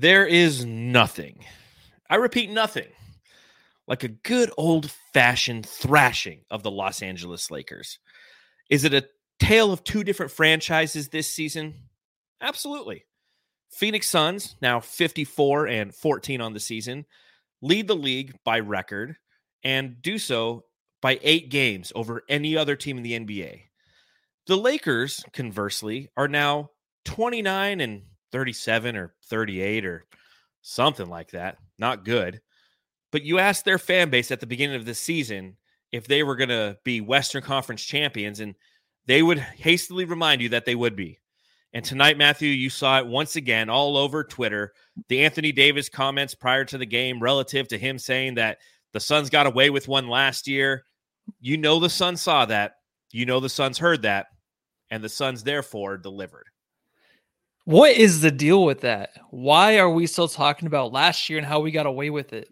There is nothing, I repeat, nothing, like a good old fashioned thrashing of the Los Angeles Lakers. Is it a tale of two different franchises this season? Absolutely. Phoenix Suns, now 54 and 14 on the season, lead the league by record and do so by eight games over any other team in the NBA. The Lakers, conversely, are now 29 and 37 or 38 or something like that. Not good. But you asked their fan base at the beginning of the season if they were going to be Western Conference champions, and they would hastily remind you that they would be. And tonight, Matthew, you saw it once again all over Twitter. The Anthony Davis comments prior to the game relative to him saying that the Suns got away with one last year. You know, the Suns saw that. You know, the Suns heard that. And the Suns, therefore, delivered. What is the deal with that? Why are we still talking about last year and how we got away with it?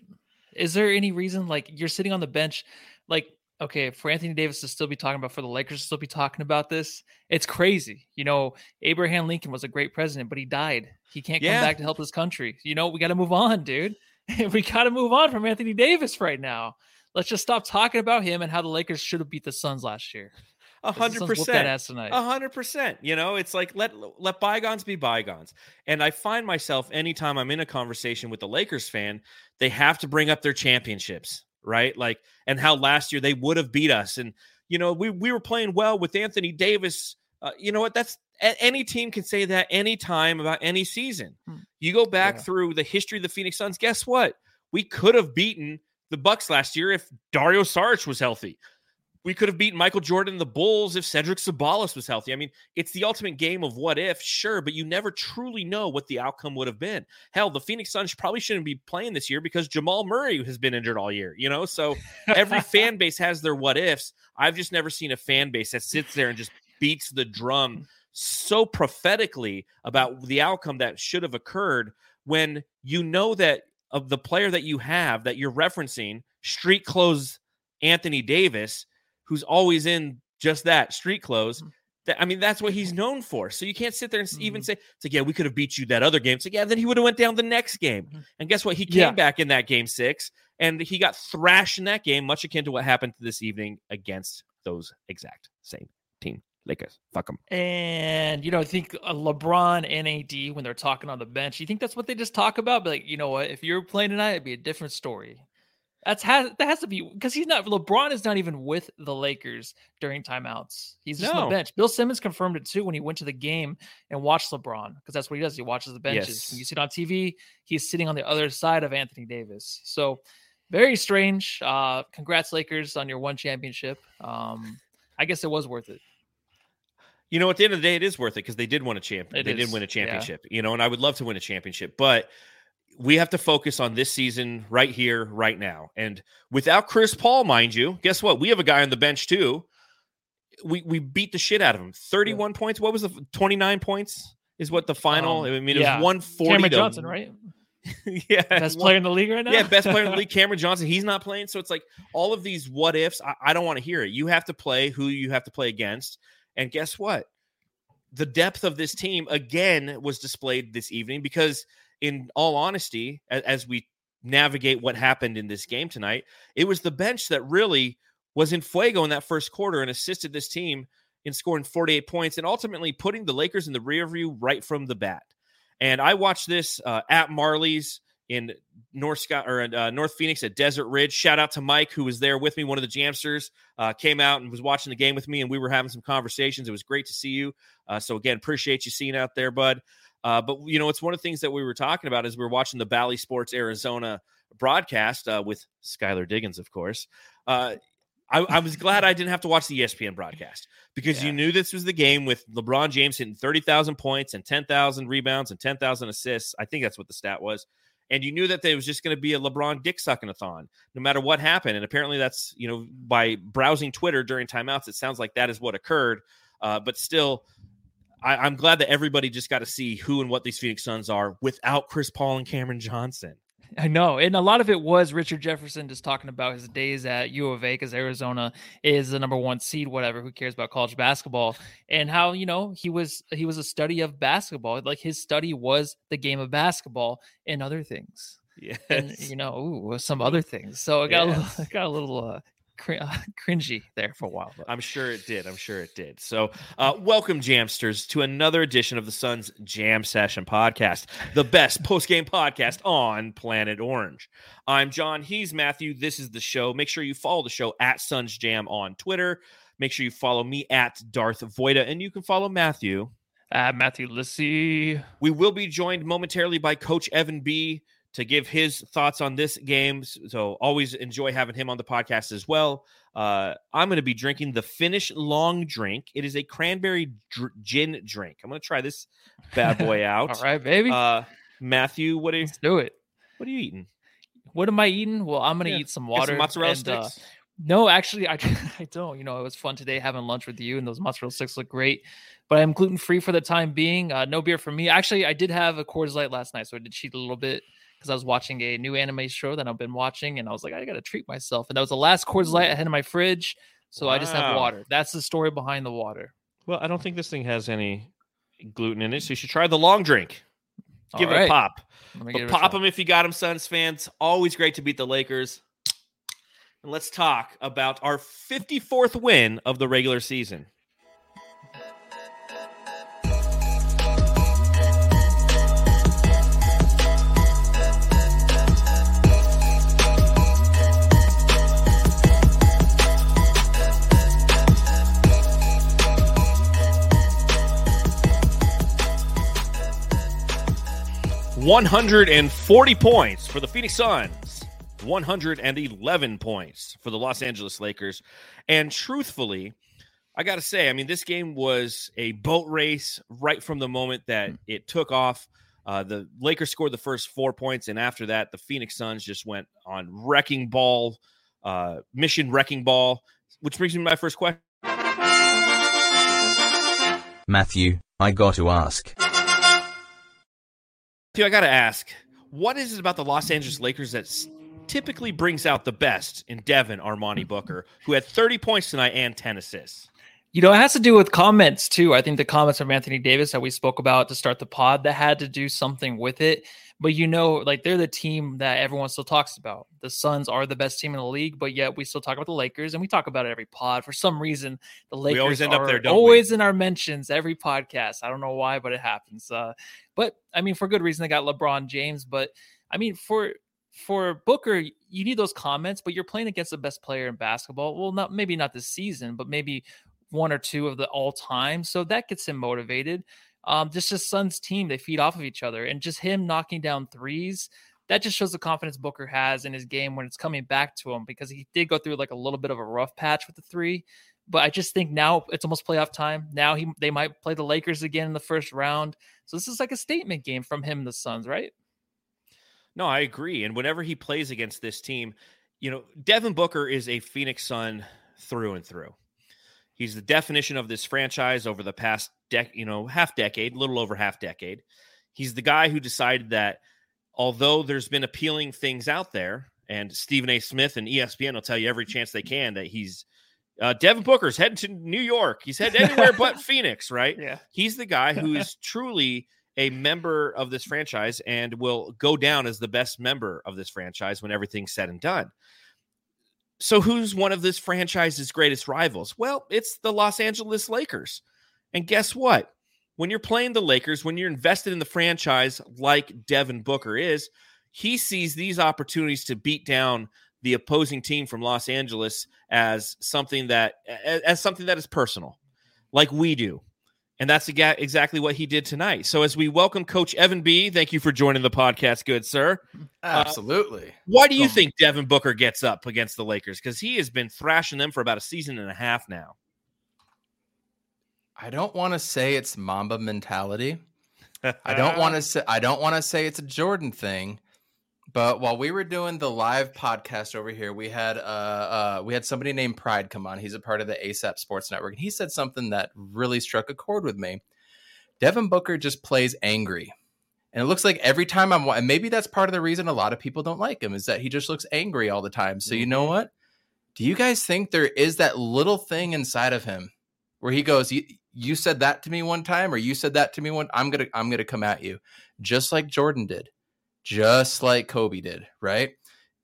Is there any reason like you're sitting on the bench? Like okay, for Anthony Davis to still be talking about, for the Lakers to still be talking about this, it's crazy. You know, Abraham Lincoln was a great president, but he died. He can't yeah. come back to help his country. You know, we got to move on, dude. we got to move on from Anthony Davis right now. Let's just stop talking about him and how the Lakers should have beat the Suns last year. A hundred percent. A hundred percent. You know, it's like let let bygones be bygones. And I find myself anytime I'm in a conversation with the Lakers fan, they have to bring up their championships right? Like, and how last year they would have beat us. And, you know, we, we were playing well with Anthony Davis. Uh, you know what? That's any team can say that anytime about any season. Hmm. You go back yeah. through the history of the Phoenix Suns, guess what? We could have beaten the Bucks last year if Dario Saric was healthy we could have beaten Michael Jordan and the Bulls if Cedric Ceballos was healthy. I mean, it's the ultimate game of what if, sure, but you never truly know what the outcome would have been. Hell, the Phoenix Suns probably shouldn't be playing this year because Jamal Murray has been injured all year, you know? So every fan base has their what ifs. I've just never seen a fan base that sits there and just beats the drum mm. so prophetically about the outcome that should have occurred when you know that of the player that you have that you're referencing, street clothes Anthony Davis who's always in just that street clothes. Mm. That, I mean, that's what he's known for. So you can't sit there and mm-hmm. even say, "It's like, yeah, we could have beat you that other game." It's like, yeah, then he would have went down the next game. Mm-hmm. And guess what? He came yeah. back in that game six, and he got thrashed in that game, much akin to what happened this evening against those exact same team. Lakers. Fuck them. And you know, I think uh, LeBron and AD when they're talking on the bench, you think that's what they just talk about? But like, you know what? If you're playing tonight, it'd be a different story. That's has that has to be because he's not LeBron is not even with the Lakers during timeouts. He's just no. on the bench. Bill Simmons confirmed it too when he went to the game and watched LeBron because that's what he does. He watches the benches. Yes. When you see it on TV, he's sitting on the other side of Anthony Davis. So very strange. Uh, congrats Lakers on your one championship. Um, I guess it was worth it. You know, at the end of the day, it is worth it because they did win a champ. It they is. did win a championship. Yeah. You know, and I would love to win a championship, but we have to focus on this season right here, right now. And without Chris Paul, mind you, guess what? We have a guy on the bench too. We we beat the shit out of him. 31 yeah. points. What was the 29 points? Is what the final? Um, I mean, it yeah. was 140. Cameron Johnson, right? yeah. Best player in the league right now? Yeah, best player in the league. Cameron Johnson. He's not playing. So it's like all of these what ifs. I, I don't want to hear it. You have to play who you have to play against. And guess what? The depth of this team again was displayed this evening because – in all honesty, as, we navigate what happened in this game tonight, it was the bench that really was in fuego in that first quarter and assisted this team in scoring 48 points and ultimately putting the Lakers in the rear view right from the bat. And I watched this uh, at Marley's in North Scott or uh, North Phoenix at Desert Ridge. Shout out to Mike who was there with me. One of the Jamsters uh, came out and was watching the game with me, and we were having some conversations. It was great to see you. Uh, so again, appreciate you seeing out there, bud. Uh, but you know, it's one of the things that we were talking about as we were watching the Bally Sports Arizona broadcast uh, with Skylar Diggins, of course. Uh, I, I, was glad I didn't have to watch the ESPN broadcast because yeah. you knew this was the game with LeBron James hitting thirty thousand points and ten thousand rebounds and ten thousand assists. I think that's what the stat was. and you knew that there was just going to be a LeBron dick sucking a thon, no matter what happened. And apparently, that's you know by browsing Twitter during timeouts, it sounds like that is what occurred. Uh, but still, I, am glad that everybody just got to see who and what these Phoenix Suns are without Chris Paul and Cameron Johnson. I know. And a lot of it was Richard Jefferson just talking about his days at U of A because Arizona is the number one seed, whatever. Who cares about college basketball? And how, you know, he was he was a study of basketball. Like his study was the game of basketball and other things. Yeah. And you know, ooh, some other things. So I got yes. a little, I got a little uh, cr- cringy there for a while. But. I'm sure it did. I'm sure it did. So, uh, welcome, Jamsters, to another edition of the Suns Jam Session podcast, the best post game podcast on planet Orange. I'm John. He's Matthew. This is the show. Make sure you follow the show at Suns Jam on Twitter. Make sure you follow me at Darth Voida, and you can follow Matthew at Matthew Lissy. We will be joined momentarily by Coach Evan B to give his thoughts on this game. So always enjoy having him on the podcast as well. Uh, I'm going to be drinking the Finnish Long Drink. It is a cranberry dr- gin drink. I'm going to try this bad boy out. All right, baby. Uh, Matthew, what are you? Let's do it. What are you eating? What am I eating? Well, I'm going to yeah. eat some water. Some mozzarella and, uh, sticks. Uh, no, actually, I, I don't. You know, it was fun today having lunch with you, and those mozzarella sticks look great. But I'm gluten free for the time being. Uh, no beer for me. Actually, I did have a Coors Light last night, so I did cheat a little bit because I was watching a new anime show that I've been watching, and I was like, I gotta treat myself. And that was the last Coors Light I had in mm. my fridge, so wow. I just have water. That's the story behind the water. Well, I don't think this thing has any gluten in it, so you should try the long drink. Give it a pop. But pop them if you got them, Suns fans. Always great to beat the Lakers. And let's talk about our 54th win of the regular season. 140 points for the Phoenix Suns, 111 points for the Los Angeles Lakers. And truthfully, I got to say, I mean, this game was a boat race right from the moment that hmm. it took off. Uh, the Lakers scored the first four points, and after that, the Phoenix Suns just went on wrecking ball, uh, mission wrecking ball, which brings me to my first question. Matthew, I got to ask. I got to ask, what is it about the Los Angeles Lakers that typically brings out the best in Devin Armani Booker, who had 30 points tonight and 10 assists? You know, it has to do with comments too. I think the comments from Anthony Davis that we spoke about to start the pod that had to do something with it. But you know, like they're the team that everyone still talks about. The Suns are the best team in the league, but yet we still talk about the Lakers, and we talk about it every pod. For some reason, the Lakers we always end up there, always we? in our mentions every podcast. I don't know why, but it happens. Uh, but I mean, for good reason, they got LeBron James. But I mean, for for Booker, you need those comments, but you're playing against the best player in basketball. Well, not maybe not this season, but maybe one or two of the all time. So that gets him motivated. Um, just his son's team, they feed off of each other, and just him knocking down threes. That just shows the confidence Booker has in his game when it's coming back to him because he did go through like a little bit of a rough patch with the three. But I just think now it's almost playoff time. Now he they might play the Lakers again in the first round. So this is like a statement game from him the Suns, right? No, I agree. And whenever he plays against this team, you know, Devin Booker is a Phoenix Sun through and through. He's the definition of this franchise over the past dec, you know, half decade, little over half decade. He's the guy who decided that although there's been appealing things out there, and Stephen A. Smith and ESPN will tell you every chance they can that he's uh, Devin Booker's heading to New York. He's headed anywhere but Phoenix, right? Yeah. He's the guy who is truly a member of this franchise and will go down as the best member of this franchise when everything's said and done. So, who's one of this franchise's greatest rivals? Well, it's the Los Angeles Lakers. And guess what? When you're playing the Lakers, when you're invested in the franchise like Devin Booker is, he sees these opportunities to beat down the opposing team from Los Angeles as something that as something that is personal, like we do. And that's exactly what he did tonight. So, as we welcome Coach Evan B., thank you for joining the podcast, good sir. Absolutely. Uh, why do you think Devin Booker gets up against the Lakers? Because he has been thrashing them for about a season and a half now. I don't want to say it's Mamba mentality. I don't want to say I don't want to say it's a Jordan thing, But while we were doing the live podcast over here, we had uh, uh we had somebody named Pride come on. He's a part of the ASAP Sports Network, and he said something that really struck a chord with me. Devin Booker just plays angry. And it looks like every time I'm, and maybe that's part of the reason a lot of people don't like him is that he just looks angry all the time. So, mm-hmm. you know mm-hmm. what? Do you guys think there is that little thing inside of him where he goes, you, you said that to me one time, or you said that to me one, I'm to, I'm going to come at you just like Jordan did, just like Kobe did, right?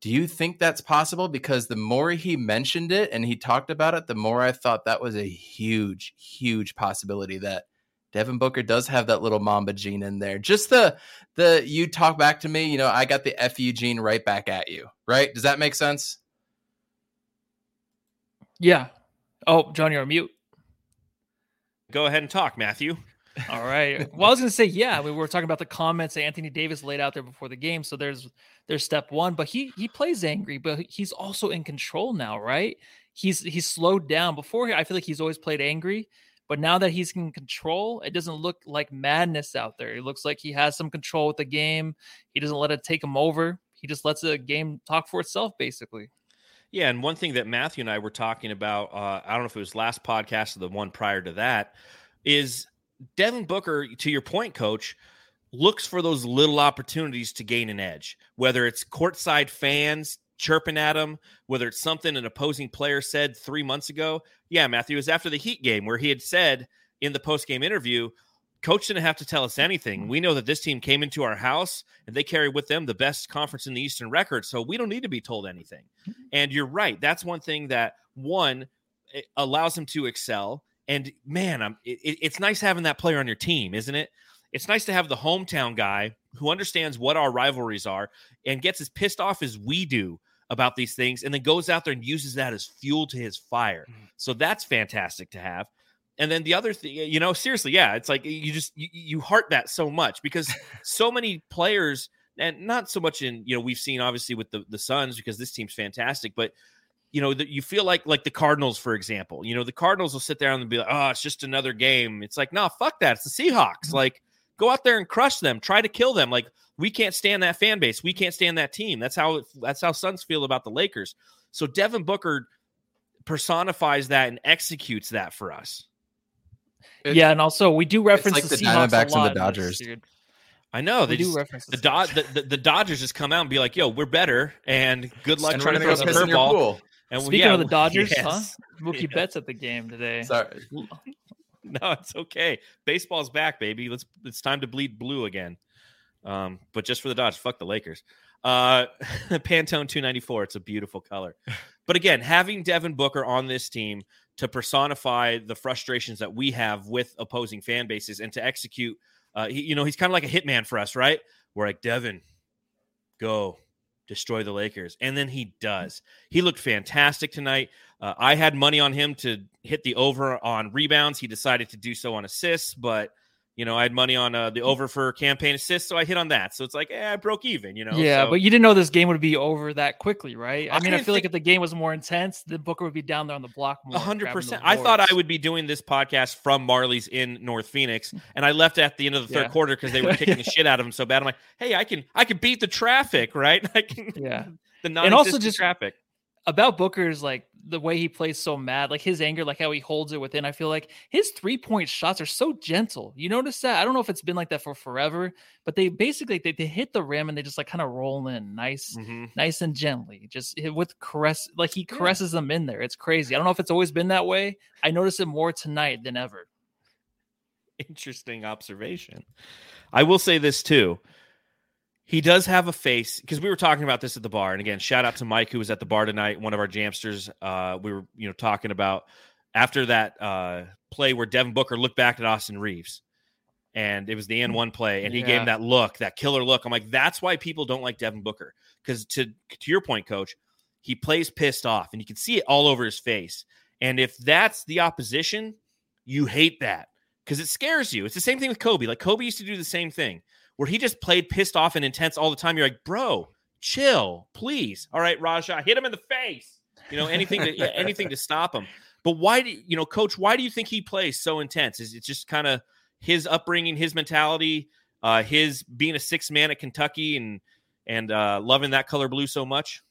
Do you think that's possible? Because the more he mentioned it and he talked about it, the more I thought that was a huge, huge possibility that Devin Booker does have that little Mamba gene in there. Just the the you talk back to me, you know, I got the FU gene right back at you. Right? Does that make sense? Yeah. Oh, John, you're on mute. Go ahead and talk, Matthew. All right. Well, I was going to say, yeah, we were talking about the comments that Anthony Davis laid out there before the game. So there's there's step one, but he he plays angry, but he's also in control now, right? He's he's slowed down. Before I feel like he's always played angry, but now that he's in control, it doesn't look like madness out there. It looks like he has some control with the game. He doesn't let it take him over. He just lets the game talk for itself, basically. Yeah, and one thing that Matthew and I were talking about, uh, I don't know if it was last podcast or the one prior to that, is Devin Booker, to your point, coach, looks for those little opportunities to gain an edge, whether it's courtside fans chirping at him, whether it's something an opposing player said three months ago. Yeah, Matthew, was after the Heat game where he had said in the post game interview, Coach didn't have to tell us anything. Mm-hmm. We know that this team came into our house and they carry with them the best conference in the Eastern record. So we don't need to be told anything. Mm-hmm. And you're right. That's one thing that, one, allows him to excel. And man, it, it's nice having that player on your team, isn't it? It's nice to have the hometown guy who understands what our rivalries are and gets as pissed off as we do about these things and then goes out there and uses that as fuel to his fire. Mm. So that's fantastic to have. And then the other thing, you know, seriously, yeah, it's like you just you, you heart that so much because so many players and not so much in, you know, we've seen obviously with the the Suns because this team's fantastic, but you know, that you feel like like the Cardinals, for example. You know, the Cardinals will sit there and be like, "Oh, it's just another game." It's like, no, fuck that. It's the Seahawks. Mm-hmm. Like, go out there and crush them. Try to kill them. Like, we can't stand that fan base. We can't stand that team. That's how that's how Suns feel about the Lakers. So Devin Booker personifies that and executes that for us. It, yeah, and also we do reference like the, the Diamondbacks and the Dodgers. I know they do just, reference the, Do- the, the, the Dodgers just come out and be like, "Yo, we're better," and good luck trying to throw the curveball. And Speaking yeah, of the Dodgers, yes. huh? Mookie yeah. Betts at the game today. Sorry. no, it's okay. Baseball's back, baby. Let's it's time to bleed blue again. Um, but just for the Dodgers, fuck the Lakers. Uh, Pantone 294. It's a beautiful color. But again, having Devin Booker on this team to personify the frustrations that we have with opposing fan bases and to execute, uh, he, you know, he's kind of like a hitman for us, right? We're like, Devin, go destroy the Lakers. And then he does. He looked fantastic tonight. Uh, I had money on him to hit the over on rebounds. He decided to do so on assists, but you know, I had money on uh, the over for Cam Payne assists, so I hit on that. So it's like, eh, I broke even, you know. Yeah, so, but you didn't know this game would be over that quickly, right? I, I mean, I feel think, like if the game was more intense, the Booker would be down there on the block more. hundred percent. I thought I would be doing this podcast from Marley's in North Phoenix, and I left at the end of the third yeah. quarter because they were kicking the shit out of him so bad. I'm like, hey, I can, I can beat the traffic, right? I can, yeah. The and also just traffic about Booker's like the way he plays so mad, like his anger, like how he holds it within. I feel like his three point shots are so gentle. You notice that? I don't know if it's been like that for forever, but they basically they, they hit the rim and they just like kind of roll in nice, mm-hmm. nice and gently, just with caress. Like he caresses yeah. them in there. It's crazy. I don't know if it's always been that way. I notice it more tonight than ever. Interesting observation. I will say this too he does have a face because we were talking about this at the bar. And again, shout out to Mike who was at the bar tonight, one of our jamsters. Uh, we were, you know, talking about after that uh, play where Devin Booker looked back at Austin Reaves, And it was the N1 play, and he yeah. gave him that look, that killer look. I'm like, that's why people don't like Devin Booker. Because to to your point, coach, he plays pissed off, and you can see it all over his face. And if that's the opposition, you hate that because it scares you. It's the same thing with Kobe. Like Kobe used to do the same thing where he just played pissed off and intense all the time. You're like, bro, chill, please. All right, Raja, hit him in the face. You know, anything to anything to stop him. But why do you know, Coach? Why do you think he plays so intense? Is it just kind of his upbringing, his mentality, uh, his being a six man at Kentucky, and and uh, loving that color blue so much.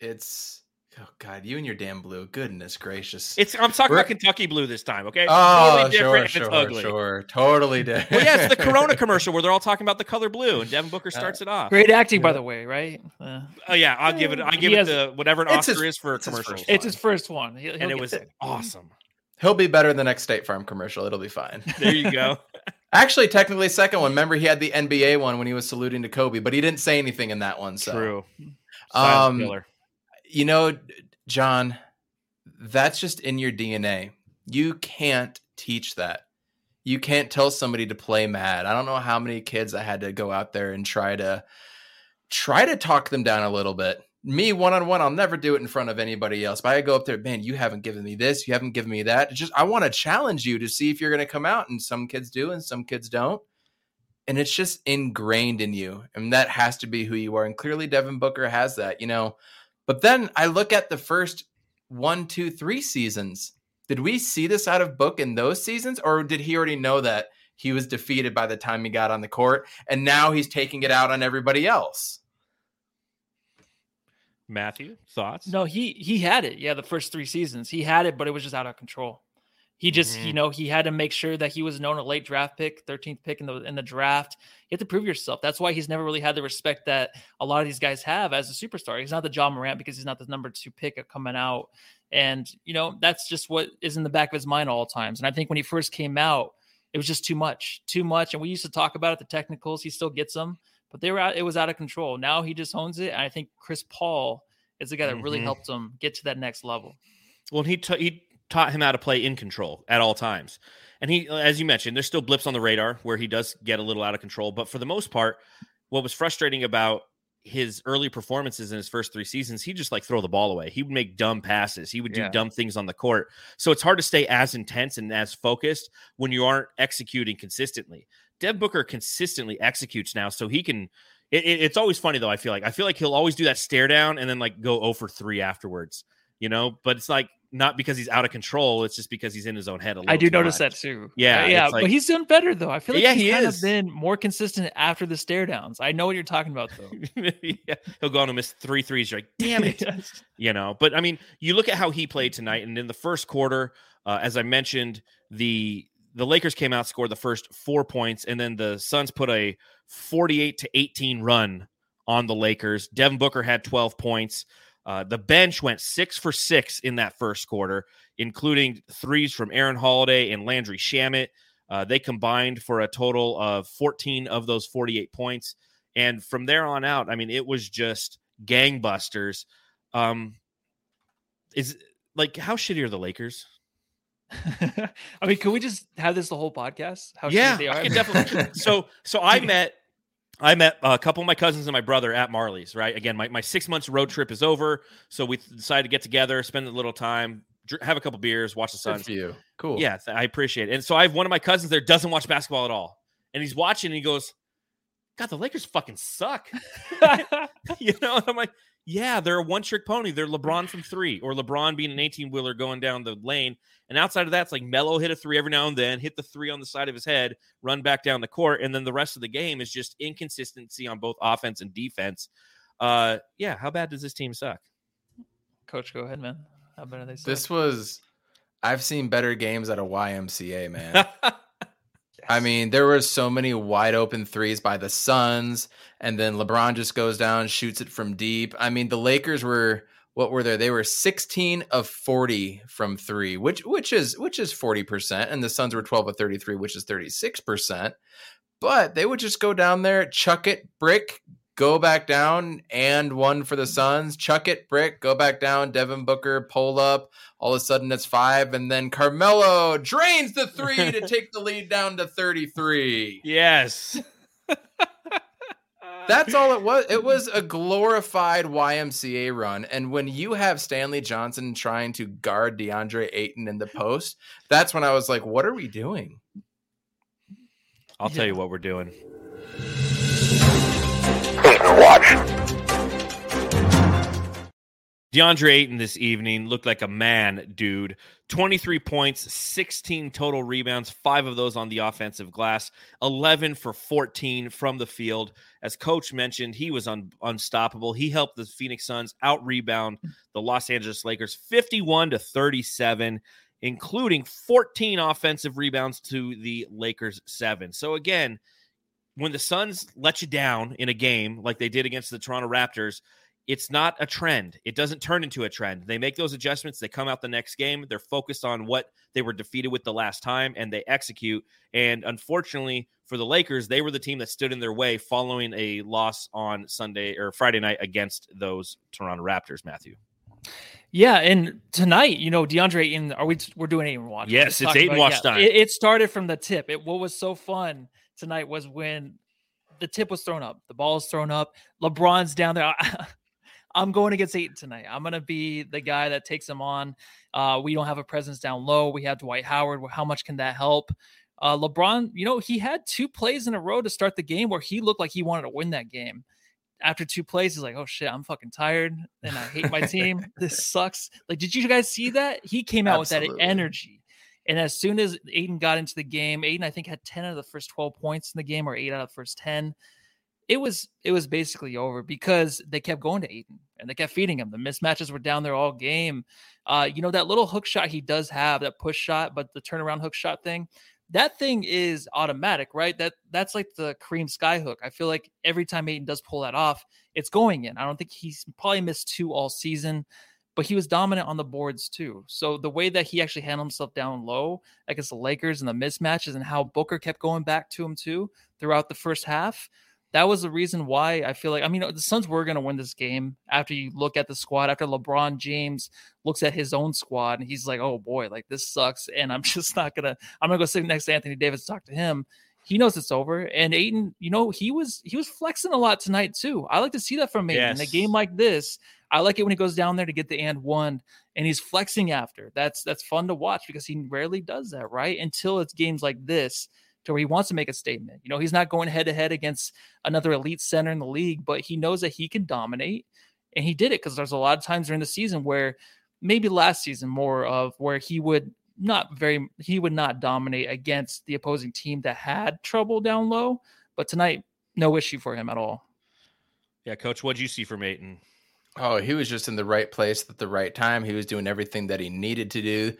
It's oh god, you and your damn blue. Goodness gracious! It's I'm talking We're, about Kentucky blue this time. Okay, oh totally different sure, sure, sure, totally different. well, yeah, it's the Corona commercial where they're all talking about the color blue, and Devin Booker uh, starts uh, it off. Great acting, by the way, right? Uh, oh yeah, I'll give it. I give it the whatever an Oscar his, is for commercials. It's his first one, he'll, he'll and it was it. awesome. He'll be better than the next State Farm commercial. It'll be fine. There you go. Actually, technically, second one. Remember, he had the NBA one when he was saluting to Kobe, but he didn't say anything in that one. So. True. um, killer. You know, John, that's just in your DNA. You can't teach that. You can't tell somebody to play mad. I don't know how many kids I had to go out there and try to try to talk them down a little bit me one on one, I'll never do it in front of anybody else. But I go up there, man, you haven't given me this, you haven't given me that. It's just I want to challenge you to see if you're going to come out, and some kids do, and some kids don't. And it's just ingrained in you, and that has to be who you are. And clearly, Devin Booker has that, you know. But then I look at the first one, two, three seasons. Did we see this out of Book in those seasons, or did he already know that he was defeated by the time he got on the court, and now he's taking it out on everybody else? Matthew, thoughts? No, he he had it. Yeah, the first three seasons he had it, but it was just out of control. He just, mm-hmm. you know, he had to make sure that he was known a late draft pick, 13th pick in the in the draft. You have to prove yourself. That's why he's never really had the respect that a lot of these guys have as a superstar. He's not the Ja Morant because he's not the number two pick coming out. And, you know, that's just what is in the back of his mind all times. And I think when he first came out, it was just too much, too much. And we used to talk about it, the technicals, he still gets them but they were out, it was out of control. Now he just owns it. And I think Chris Paul is the guy that mm-hmm. really helped him get to that next level. Well, he t- he taught him how to play in control at all times. And he, as you mentioned, there's still blips on the radar where he does get a little out of control. But for the most part, what was frustrating about his early performances in his first three seasons, he just like throw the ball away. He would make dumb passes. He would do yeah. dumb things on the court. So it's hard to stay as intense and as focused when you aren't executing consistently. Dev Booker consistently executes now, so he can. It, it, it's always funny though. I feel like I feel like he'll always do that stare down and then like go oh over three afterwards. You know, but it's like not because he's out of control. It's just because he's in his own head. A little. I do notice much. that too. Yeah, uh, yeah, like, but he's doing better though. I feel like yeah, he's he kind is. of been more consistent after the stare downs. I know what you're talking about though. yeah, he'll go on and miss three threes. You're like, damn it, yes. you know. But I mean, you look at how he played tonight, and in the first quarter, uh, as I mentioned, the the Lakers came out, scored the first four points, and then the Suns put a 48 to 18 run on the Lakers. Devin Booker had 12 points. Uh, the bench went six for six in that first quarter, including threes from Aaron Holiday and Landry Shamet. Uh, they combined for a total of 14 of those 48 points. And from there on out, I mean, it was just gangbusters. Um, is like, how shitty are the Lakers? I mean, can we just have this the whole podcast? How yeah, they are? I can definitely. so, so I met, I met a couple of my cousins and my brother at Marley's. Right, again, my my six months road trip is over, so we decided to get together, spend a little time, have a couple beers, watch the sun. you, cool. Yeah, I appreciate it. And so I have one of my cousins there doesn't watch basketball at all, and he's watching, and he goes, "God, the Lakers fucking suck." you know, I'm like, yeah, they're a one trick pony. They're LeBron from three, or LeBron being an 18 wheeler going down the lane. And outside of that, it's like Melo hit a three every now and then, hit the three on the side of his head, run back down the court. And then the rest of the game is just inconsistency on both offense and defense. Uh, yeah, how bad does this team suck? Coach, go ahead, man. How bad are they? Suck? This was, I've seen better games at a YMCA, man. I mean, there were so many wide open threes by the Suns, and then LeBron just goes down, shoots it from deep. I mean, the Lakers were what were there? They were 16 of 40 from three, which which is which is 40%, and the Suns were 12 of 33, which is 36%. But they would just go down there, chuck it, brick, go back down and one for the Suns. Chuck it, Brick, go back down. Devin Booker, pull up. All of a sudden it's five. And then Carmelo drains the three to take the lead down to 33. Yes. That's all it was. It was a glorified YMCA run. And when you have Stanley Johnson trying to guard DeAndre Ayton in the post, that's when I was like, what are we doing? I'll yeah. tell you what we're doing DeAndre Ayton this evening looked like a man, dude. 23 points, 16 total rebounds, five of those on the offensive glass, 11 for 14 from the field. As coach mentioned, he was un- unstoppable. He helped the Phoenix Suns out rebound the Los Angeles Lakers 51 to 37, including 14 offensive rebounds to the Lakers 7. So again, when the Suns let you down in a game like they did against the Toronto Raptors, it's not a trend. It doesn't turn into a trend. They make those adjustments. They come out the next game. They're focused on what they were defeated with the last time and they execute. And unfortunately for the Lakers, they were the team that stood in their way following a loss on Sunday or Friday night against those Toronto Raptors, Matthew. Yeah, and tonight, you know, DeAndre Ayton, are we we're doing Ayton watch? Yes, it's Ayton watch yeah, time. It, it, started from the tip. It what was so fun tonight was when the tip was thrown up, the ball is thrown up, LeBron's down there. I'm going against Ayton tonight. I'm going to be the guy that takes him on. Uh, we don't have a presence down low. We have Dwight Howard. How much can that help? Uh, LeBron, you know, he had two plays in a row to start the game where he looked like he wanted to win that game. After two plays, he's like, "Oh shit, I'm fucking tired and I hate my team. this sucks." Like, did you guys see that? He came out Absolutely. with that energy. And as soon as Ayton got into the game, Ayton, I think, had 10 out of the first 12 points in the game or eight out of the first 10 it was it was basically over because they kept going to Ayton and they kept feeding him. The mismatches were down there all game. Uh, you know that little hook shot he does have, that push shot, but the turnaround hook shot thing, that thing is automatic, right? That that's like the Kareem sky hook. I feel like every time Ayton does pull that off, it's going in. I don't think he's probably missed two all season, but he was dominant on the boards too. So the way that he actually handled himself down low against the Lakers and the mismatches and how Booker kept going back to him too throughout the first half that was the reason why I feel like I mean the Suns were going to win this game after you look at the squad after LeBron James looks at his own squad and he's like oh boy like this sucks and I'm just not going to I'm going to go sit next to Anthony Davis talk to him. He knows it's over and Ayton you know he was he was flexing a lot tonight too. I like to see that from Ayton. Yes. in a game like this I like it when he goes down there to get the and one and he's flexing after. That's that's fun to watch because he rarely does that right? Until it's games like this to where he wants to make a statement. You know, he's not going head to head against another elite center in the league, but he knows that he can dominate. And he did it because there's a lot of times during the season where maybe last season more of where he would not very he would not dominate against the opposing team that had trouble down low. But tonight, no issue for him at all. Yeah, coach, what'd you see from Ayton? Oh, he was just in the right place at the right time. He was doing everything that he needed to do.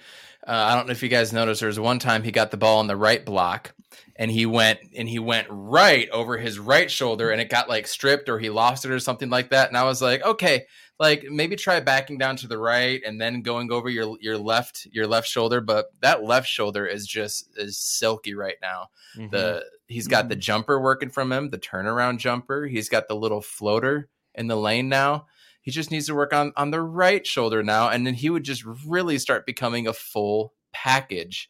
Uh, I don't know if you guys noticed. There was one time he got the ball on the right block, and he went and he went right over his right shoulder, and it got like stripped or he lost it or something like that. And I was like, okay, like maybe try backing down to the right and then going over your your left your left shoulder. But that left shoulder is just is silky right now. Mm-hmm. The he's got mm-hmm. the jumper working from him, the turnaround jumper. He's got the little floater in the lane now he just needs to work on on the right shoulder now, and then he would just really start becoming a full package.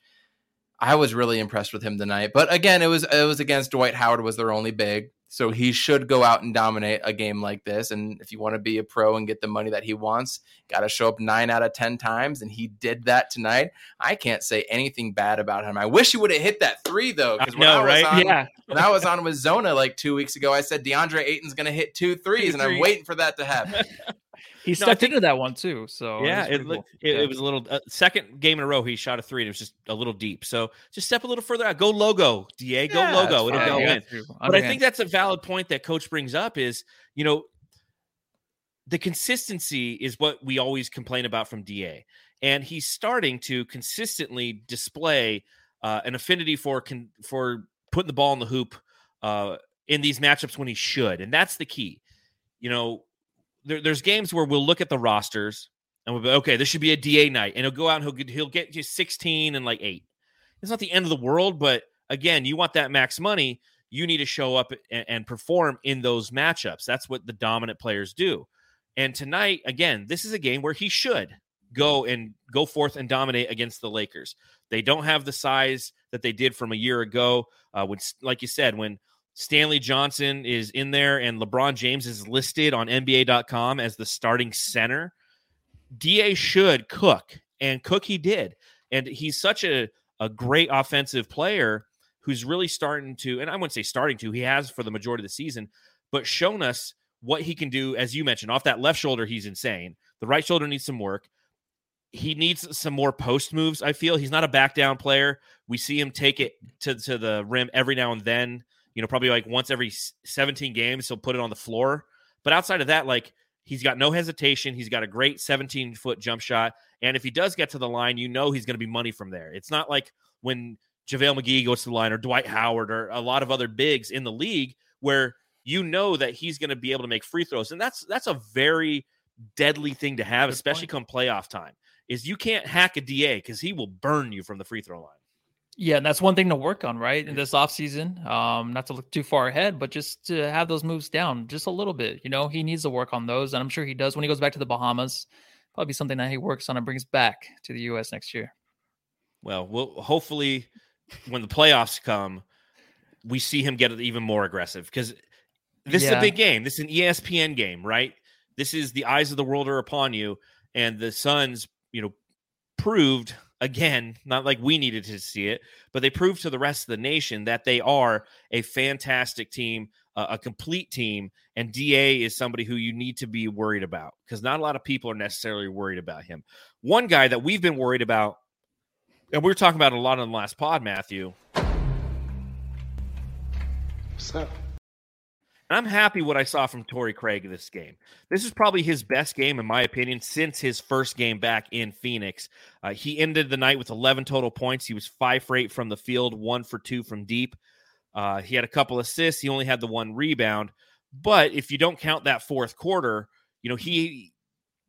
I was really impressed with him tonight, but again, it was it was against Dwight Howard was their only big, so he should go out and dominate a game like this. And if you want to be a pro and get the money that he wants, got to show up nine out of ten times, and he did that tonight. I can't say anything bad about him. I wish he would have hit that three though, because when, I was right? on, yeah. when I was on with Zona like two weeks ago, I said DeAndre Ayton's going to hit two threes, two and I'm waiting for that to happen. he stepped no, into that one too. So yeah, it, cool. it, it, was a little uh, second game in a row. He shot a three, and it was just a little deep. So just step a little further out. Go logo, Da. Go yeah, logo. It'll go in. But I think that's a valid point that Coach brings up. Is you know the consistency is what we always complain about from Da, and he's starting to consistently display uh, an affinity for con- for putting the ball in the hoop uh, in these matchups when he should, and that's the key. You know, there, there's games where we'll look at the rosters and we'll be okay. This should be a Da night, and he'll go out and he'll he'll get you 16 and like eight. It's not the end of the world, but again, you want that max money. You need to show up and, and perform in those matchups. That's what the dominant players do. And tonight, again, this is a game where he should go and go forth and dominate against the Lakers. They don't have the size that they did from a year ago. Uh, when, like you said, when Stanley Johnson is in there and LeBron James is listed on NBA.com as the starting center. DA should cook, and cook he did. And he's such a, a great offensive player who's really starting to, and I wouldn't say starting to, he has for the majority of the season, but shown us what he can do, as you mentioned, off that left shoulder, he's insane. The right shoulder needs some work. He needs some more post moves. I feel he's not a back down player. We see him take it to, to the rim every now and then. You know, probably like once every 17 games, he'll put it on the floor. But outside of that, like he's got no hesitation. He's got a great 17 foot jump shot. And if he does get to the line, you know he's going to be money from there. It's not like when JaVale McGee goes to the line or Dwight Howard or a lot of other bigs in the league where you know that he's going to be able to make free throws. And that's that's a very deadly thing to have, Good especially point. come playoff time. Is you can't hack a DA because he will burn you from the free throw line. Yeah, and that's one thing to work on, right? In this offseason. Um, not to look too far ahead, but just to have those moves down just a little bit. You know, he needs to work on those. And I'm sure he does when he goes back to the Bahamas. Probably something that he works on and brings back to the US next year. Well, we'll hopefully when the playoffs come, we see him get even more aggressive because this yeah. is a big game. This is an ESPN game, right? This is the eyes of the world are upon you, and the Suns, you know, proved again, not like we needed to see it, but they proved to the rest of the nation that they are a fantastic team, uh, a complete team, and Da is somebody who you need to be worried about because not a lot of people are necessarily worried about him. One guy that we've been worried about and we were talking about a lot on the last pod, Matthew. What's up? And I'm happy what I saw from Torrey Craig this game. This is probably his best game, in my opinion, since his first game back in Phoenix. Uh, he ended the night with 11 total points. He was five for eight from the field, one for two from deep. Uh, he had a couple assists. He only had the one rebound. But if you don't count that fourth quarter, you know, he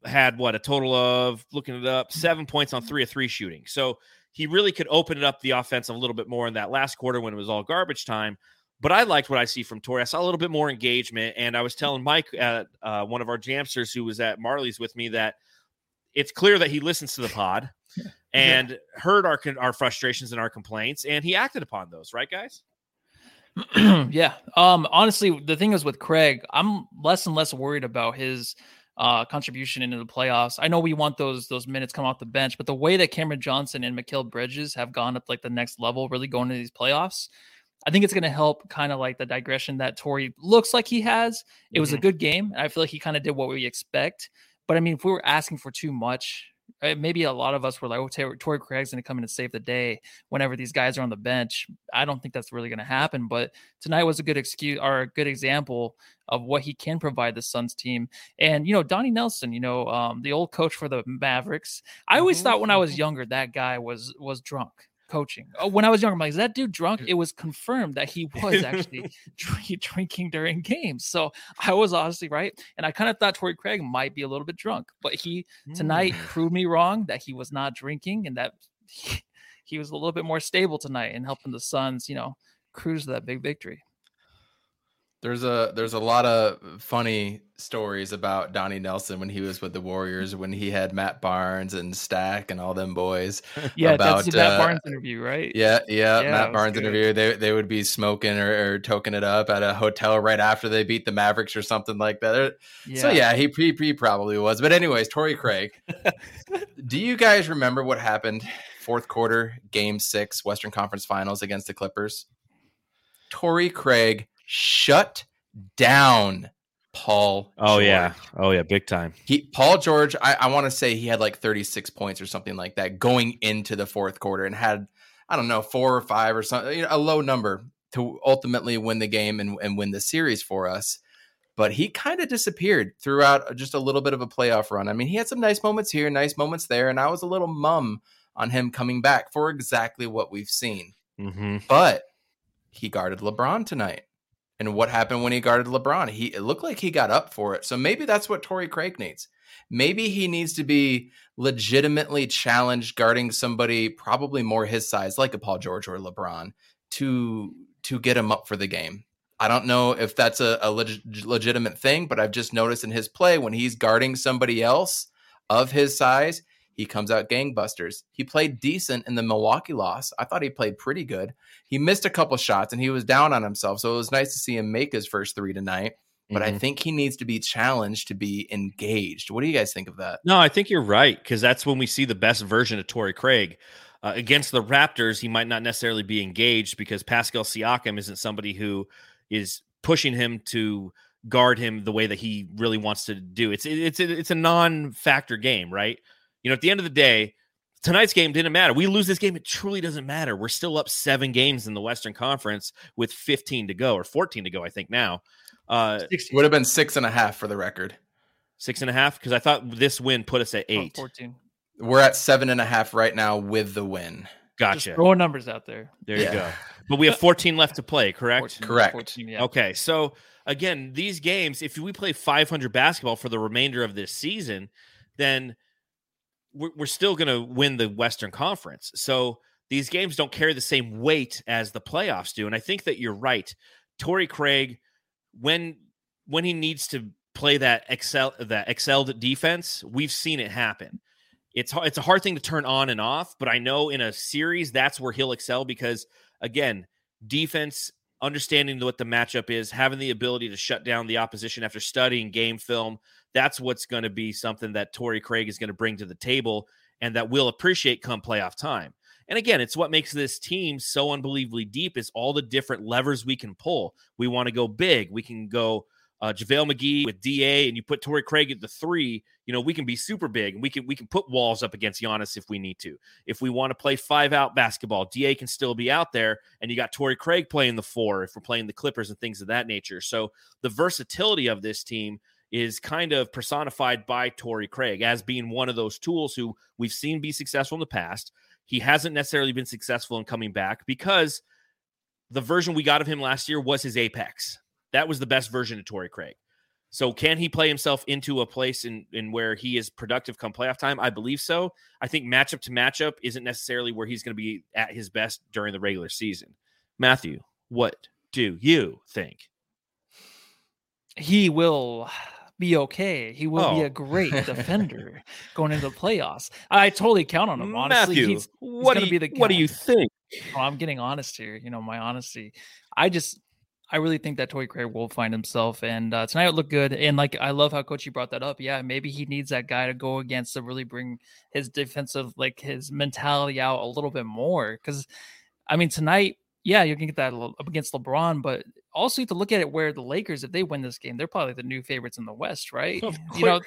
had what a total of looking it up seven points on three of three shooting. So he really could open it up the offense a little bit more in that last quarter when it was all garbage time. But I liked what I see from Torrey. I saw a little bit more engagement, and I was telling Mike at uh, one of our jamsters who was at Marley's with me that it's clear that he listens to the pod and yeah. heard our our frustrations and our complaints, and he acted upon those. Right, guys? yeah. Um. Honestly, the thing is with Craig, I'm less and less worried about his uh, contribution into the playoffs. I know we want those those minutes come off the bench, but the way that Cameron Johnson and Mikal Bridges have gone up like the next level, really going into these playoffs, I think it's going to help kind of like the digression that Torrey looks like he has. It mm-hmm. was a mm-hmm. good game. I feel like he kind of did what we expect. But I mean, if we were asking for too much, uh, maybe a lot of us were like, oh, Torrey Craig's going to come in and save the day whenever these guys are on the bench. I don't think that's really going to happen. But tonight was a good excuse or a good example of what he can provide the Suns team. And, you know, Donnie Nelson, you know, um, the old coach for the Mavericks. I always mm-hmm. thought when I was younger, that guy was was drunk coaching. Oh, when I was younger, I'm like, is that dude drunk? It was confirmed that he was actually drinking during games. So I was honestly right. And I kind of thought Torrey Craig might be a little bit drunk, but he tonight mm. proved me wrong that he was not drinking and that he, he was a little bit more stable tonight and helping the Suns, you know, cruise to that big victory. There's a there's a lot of funny stories about Donnie Nelson when he was with the Warriors when he had Matt Barnes and Stack and all them boys. Yeah, about, that's the Matt uh, Barnes interview, right? Yeah, yeah, yeah Matt Barnes good. interview. They they would be smoking or, or, toking it up at a hotel right after they beat the Mavericks or something like that. Yeah. So yeah, he, he he probably was. But anyways, Torrey Craig. do you guys remember what happened fourth quarter, game six, Western Conference Finals against the Clippers? Torrey Craig shut down Paul. Oh George. yeah, oh yeah, big time. He Paul George. I, I want to say he had like 36 points or something like that going into the fourth quarter, and had I don't know four or five or something, you know, a low number to ultimately win the game and, and win the series for us. But he kind of disappeared throughout just a little bit of a playoff run. I mean, he had some nice moments here, nice moments there, and I was a little mum on him coming back for exactly what we've seen. Mm-hmm. But he guarded LeBron tonight and what happened when he guarded LeBron. He it looked like he got up for it. So maybe that's what Torrey Craig needs. Maybe he needs to be legitimately challenged guarding somebody probably more his size, like a Paul George or LeBron, to to get him up for the game. I don't know if that's a, a leg- legitimate thing, but I've just noticed in his play when he's guarding somebody else of his size, he comes out gangbusters. He played decent in the Milwaukee loss. I thought he played pretty good. He missed a couple shots and he was down on himself. So it was nice to see him make his first three tonight. But mm-hmm. I think he needs to be challenged to be engaged. What do you guys think of that? No, I think you're right because that's when we see the best version of Torrey Craig. Uh, against the Raptors, he might not necessarily be engaged because Pascal Siakam isn't somebody who is pushing him to guard him the way that he really wants to do. It's it's it's a non-factor game, right? You know, at the end of the day, tonight's game didn't matter. We lose this game, it truly doesn't matter. We're still up seven games in the Western Conference with 15 to go or 14 to go, I think now. Uh, it would have been six and a half for the record. Six and a half because I thought this win put us at eight. 14. We're at seven and a half right now with the win. Gotcha. Just throwing numbers out there. There yeah. you go. But we have 14 left to play, correct? 14, correct. 14, yeah. Okay. So again, these games, if we play 500 basketball for the remainder of this season, then we're, we're still going to win the Western Conference. So these games don't carry the same weight as the playoffs do. And I think that you're right. Torrey Craig, when when he needs to play that excel that excelled defense, we've seen it happen it's it's a hard thing to turn on and off, but I know in a series that's where he'll excel because again, defense, understanding what the matchup is, having the ability to shut down the opposition after studying game film, that's what's going to be something that Torrey Craig is going to bring to the table and that we'll appreciate come playoff time. And again, it's what makes this team so unbelievably deep is all the different levers we can pull. We want to go big. We can go uh, JaVale McGee with DA and you put Torrey Craig at the three, you know, we can be super big and we can we can put walls up against Giannis if we need to. If we want to play five out basketball, DA can still be out there and you got Torrey Craig playing the four if we're playing the Clippers and things of that nature. So the versatility of this team is kind of personified by Torrey Craig as being one of those tools who we've seen be successful in the past. He hasn't necessarily been successful in coming back because the version we got of him last year was his apex that was the best version of Torrey Craig. So can he play himself into a place in, in where he is productive come playoff time? I believe so. I think matchup to matchup isn't necessarily where he's going to be at his best during the regular season. Matthew, what do you think? He will be okay. He will oh. be a oh. great defender going into the playoffs. I totally count on him. Honestly, Matthew, he's, he's what do you, What do you think? Oh, I'm getting honest here. You know, my honesty. I just I really think that Torrey Craig will find himself, and uh, tonight it looked good. And like, I love how Coachy brought that up. Yeah, maybe he needs that guy to go against to really bring his defensive, like his mentality out a little bit more. Because, I mean, tonight, yeah, you can get that up against LeBron, but also you have to look at it where the Lakers, if they win this game, they're probably the new favorites in the West, right? You know,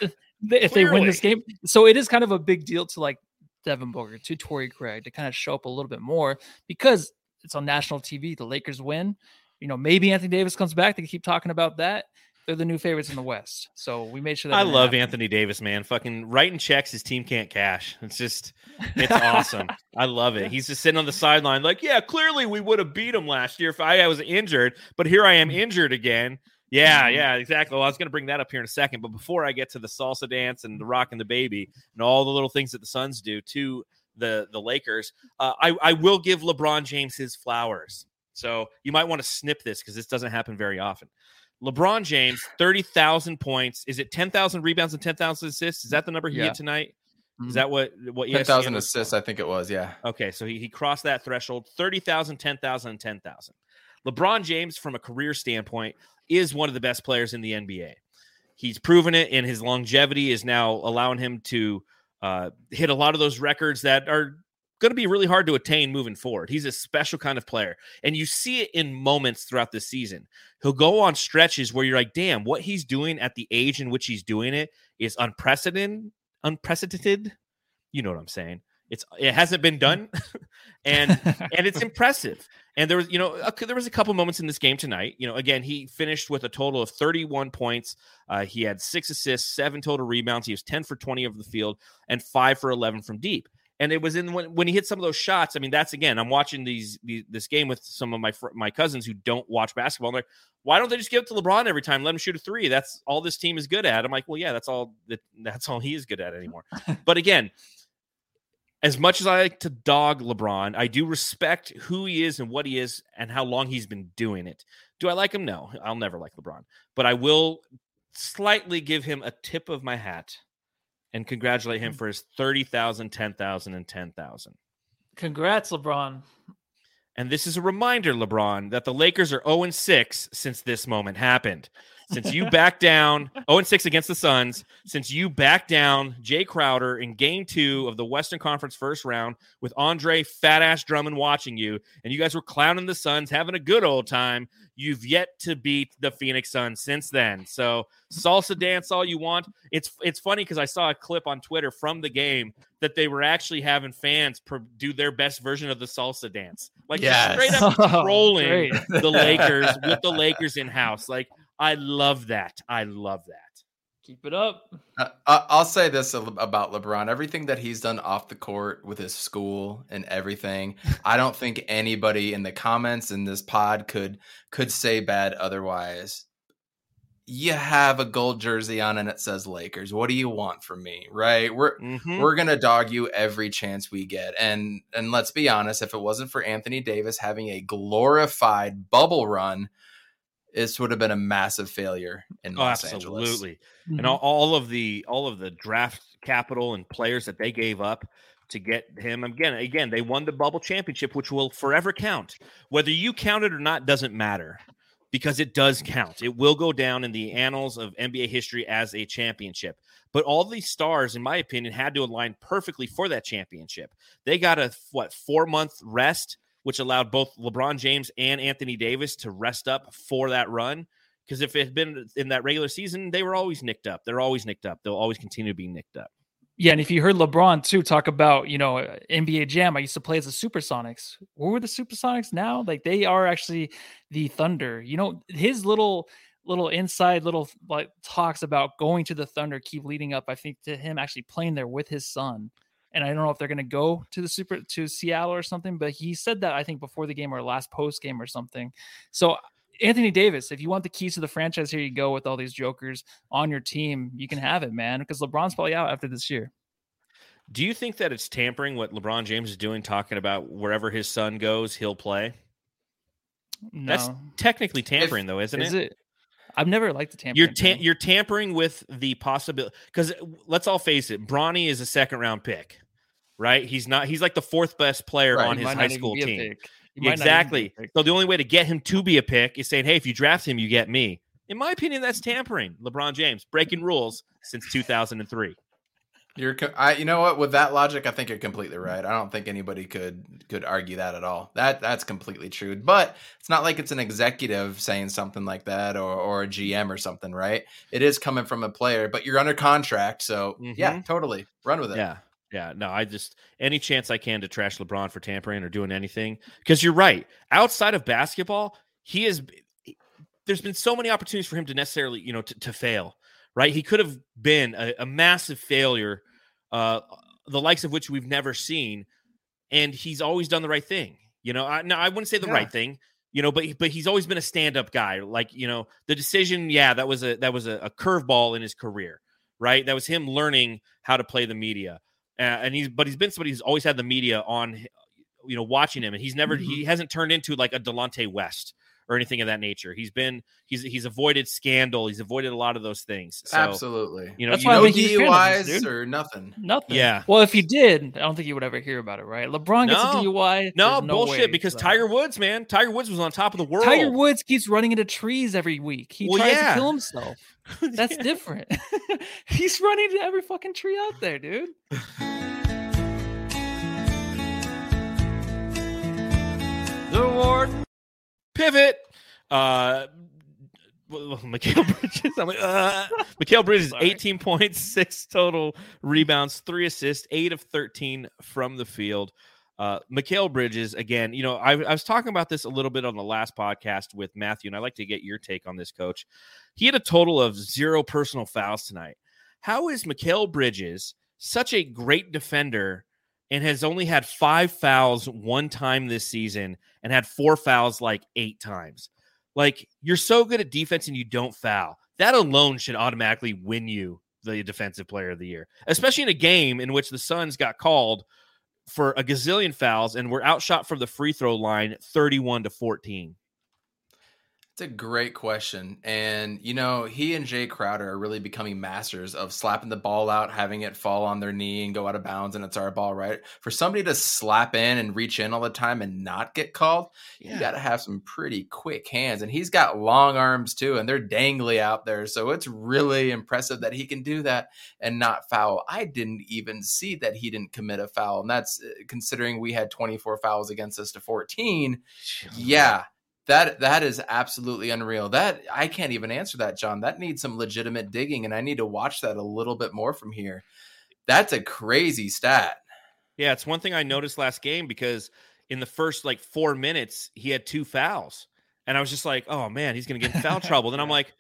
if they win this game, so it is kind of a big deal to like Devin Booker, to Torrey Craig to kind of show up a little bit more because it's on national TV. The Lakers win you know, maybe Anthony Davis comes back. They keep talking about that. They're the new favorites in the West. So we made sure that I love happen. Anthony Davis, man. Fucking writing checks his team can't cash. It's just it's awesome. I love it. He's just sitting on the sideline, like, yeah, clearly we would have beat him last year if I was injured, but here I am mm-hmm. injured again. Yeah, mm-hmm. yeah, exactly. Well, I was going to bring that up here in a second, but before I get to the salsa dance and the rock and the baby and all the little things that the Suns do to the the Lakers, uh, I I will give LeBron James his flowers. So you might want to snip this because this doesn't happen very often. LeBron James, 30,000 points. Is it 10,000 rebounds and 10,000 assists? Is that the number he yeah. hit tonight? Is mm-hmm. that what what 10,000 assists I think it was, yeah. Okay, so he, he crossed that threshold. 30,000, 10,000 and 10,000. LeBron James from a career standpoint is one of the best players in the NBA. He's proven it and his longevity is now allowing him to uh, hit a lot of those records that are going to be really hard to attain moving forward. He's a special kind of player. And you see it in moments throughout the season. He'll go on stretches where you're like, damn, what he's doing at the age in which he's doing it is unprecedented. Unprecedented. You know what I'm saying? It's it hasn't been done, and and it's impressive. And there was, you know, a, there was a couple moments in this game tonight. You know, again, he finished with a total of 31 points. Uh, he had six assists, seven total rebounds. He was 10 for 20 over the field, and five for 11 from deep. And it was in when, when he hit some of those shots. I mean, that's again, I'm watching these, these this game with some of my my cousins who don't watch basketball. And they're like, why don't they just give it to LeBron every time? Let him shoot a three. That's all this team is good at. I'm like, well, yeah, that's all that that's all he is good at anymore. but again, as much as I like to dog LeBron, I do respect who he is and what he is and how long he's been doing it. Do I like him? No, I'll never like LeBron, but I will slightly give him a tip of my hat and congratulate him mm. for his 30,000, 10,000, and 10,000. Congrats, LeBron. And this is a reminder, LeBron, that the Lakers are 0 6 since this moment happened. Since you backed down 0 6 against the Suns, since you backed down Jae Crowder in game two of the Western Conference first round with Andre Fat Ass Drummond watching you, and you guys were clowning the Suns, having a good old time. You've yet to beat the Phoenix Suns since then. So salsa dance all you want. It's it's funny because I saw a clip on Twitter from the game that they were actually having fans do their best version of the salsa dance, like yes. straight up trolling oh, the Lakers with the Lakers in house. Like I love that. I love that. Keep it up. Uh, I'll say this about LeBron. Everything that he's done off the court with his school and everything, I don't think anybody in the comments in this pod could could say bad otherwise. You have a gold jersey on and it says Lakers. What do you want from me? Right? We're mm-hmm. we're going to dog you every chance we get. And and let's be honest, if it wasn't for Anthony Davis having a glorified bubble run, this would have been a massive failure in oh, Los absolutely. Angeles. Mm-hmm. And all, all, of the all of the draft capital and players that they gave up to get him again. Again, they won the bubble championship, which will forever count. Whether you count it or not doesn't matter because it does count. It will go down in the annals of NBA history as a championship. But all these stars, in my opinion, had to align perfectly for that championship. They got a what four month rest which allowed both LeBron James and Anthony Davis to rest up for that run. Because if it had been in that regular season, they were always nicked up. They're always nicked up. They'll always continue to be nicked up. Yeah, and if you heard LeBron too talk about, you know, NBA Jam, I used to play as the Supersonics. Where were the Supersonics now? Like they are actually the Thunder. You know, his little little inside little like talks about going to the Thunder keep leading up. I think to him actually playing there with his son and I don't know if they're going to go to the super to Seattle or something, but he said that I think before the game or last post game or something. So Anthony Davis, if you want the keys to the franchise, here you go with all these jokers on your team. You can have it, man, because LeBron's probably out after this year. Do you think that it's tampering what LeBron James is doing, talking about wherever his son goes, he'll play? No. That's technically tampering, if, though, isn't is it? it? I've never liked the tampering. You're you're tampering with the possibility because let's all face it, Bronny is a second round pick right? He's not. He's like the fourth best player right, on his high school team. Exactly. So the only way to get him to be a pick is saying, "Hey, if you draft him, you get me." In my opinion, that's tampering. LeBron James breaking rules since 2003. You're, I, you know what? With that logic, I think you're completely right. I don't think anybody could could argue that at all. That that's completely true. But it's not like it's an executive saying something like that, or or a GM or something, right? It is coming from a player, but you're under contract, so mm-hmm. yeah, totally run with it. Yeah, yeah, no, I just any chance I can to trash LeBron for tampering or doing anything because you're right. Outside of basketball, he is. There's been so many opportunities for him to necessarily, you know, to, to fail. Right, he could have been a, a massive failure, uh, the likes of which we've never seen, and he's always done the right thing. You know, I, no, I wouldn't say the yeah. right thing. You know, but but he's always been a stand up guy. Like you know, the decision, yeah, that was a that was a, a curveball in his career. Right, that was him learning how to play the media uh, and he's but he's been somebody who's always had the media on, you know, watching him, and he's never mm-hmm. he hasn't turned into like a Delonte West or anything of that nature. He's been he's he's avoided scandal. He's avoided a lot of those things. So, Absolutely. You know, That's you know DUIs or nothing. Nothing. Yeah. Well, if he did, I don't think you would ever hear about it, right? LeBron gets no. a DUI. No, no bullshit. Way, because so. Tiger Woods, man, Tiger Woods was on top of the world. Tiger Woods keeps running into trees every week. He well, tries yeah. to kill himself. That's different. He's running into every fucking tree out there, dude. the warden. Pivot. Uh, Mikal Bridges. I'm like, uh, Bridges, Sorry. 18 points, six total rebounds, three assists, eight of 13 from the field. Uh, Mikal Bridges, again, you know, I, I, was talking about this a little bit on the last podcast with Matthew, and I'd like to get your take on this, coach. He had a total of zero personal fouls tonight. How is Mikal Bridges such a great defender and has only had five fouls one time this season and had four fouls like eight times. Like you're so good at defense and you don't foul. That alone should automatically win you the defensive player of the year, especially in a game in which the Suns got called for a gazillion fouls and were outshot from the free throw line 31 to 14. It's a great question. And, you know, he and Jae Crowder are really becoming masters of slapping the ball out, having it fall on their knee and go out of bounds, and it's our ball, right? For somebody to slap in and reach in all the time and not get called, yeah. you got to have some pretty quick hands. And he's got long arms too, and they're dangly out there. So it's really impressive that he can do that and not foul. I didn't even see that he didn't commit a foul. And that's uh, considering we had 24 fouls against us to 14. Yeah That that is absolutely unreal. That I can't even answer that, John. That needs some legitimate digging, and I need to watch that a little bit more from here. That's a crazy stat. Yeah, it's one thing I noticed last game because in the first like four minutes he had two fouls, and I was just like, "Oh man, he's going to get in foul trouble." Then I'm like,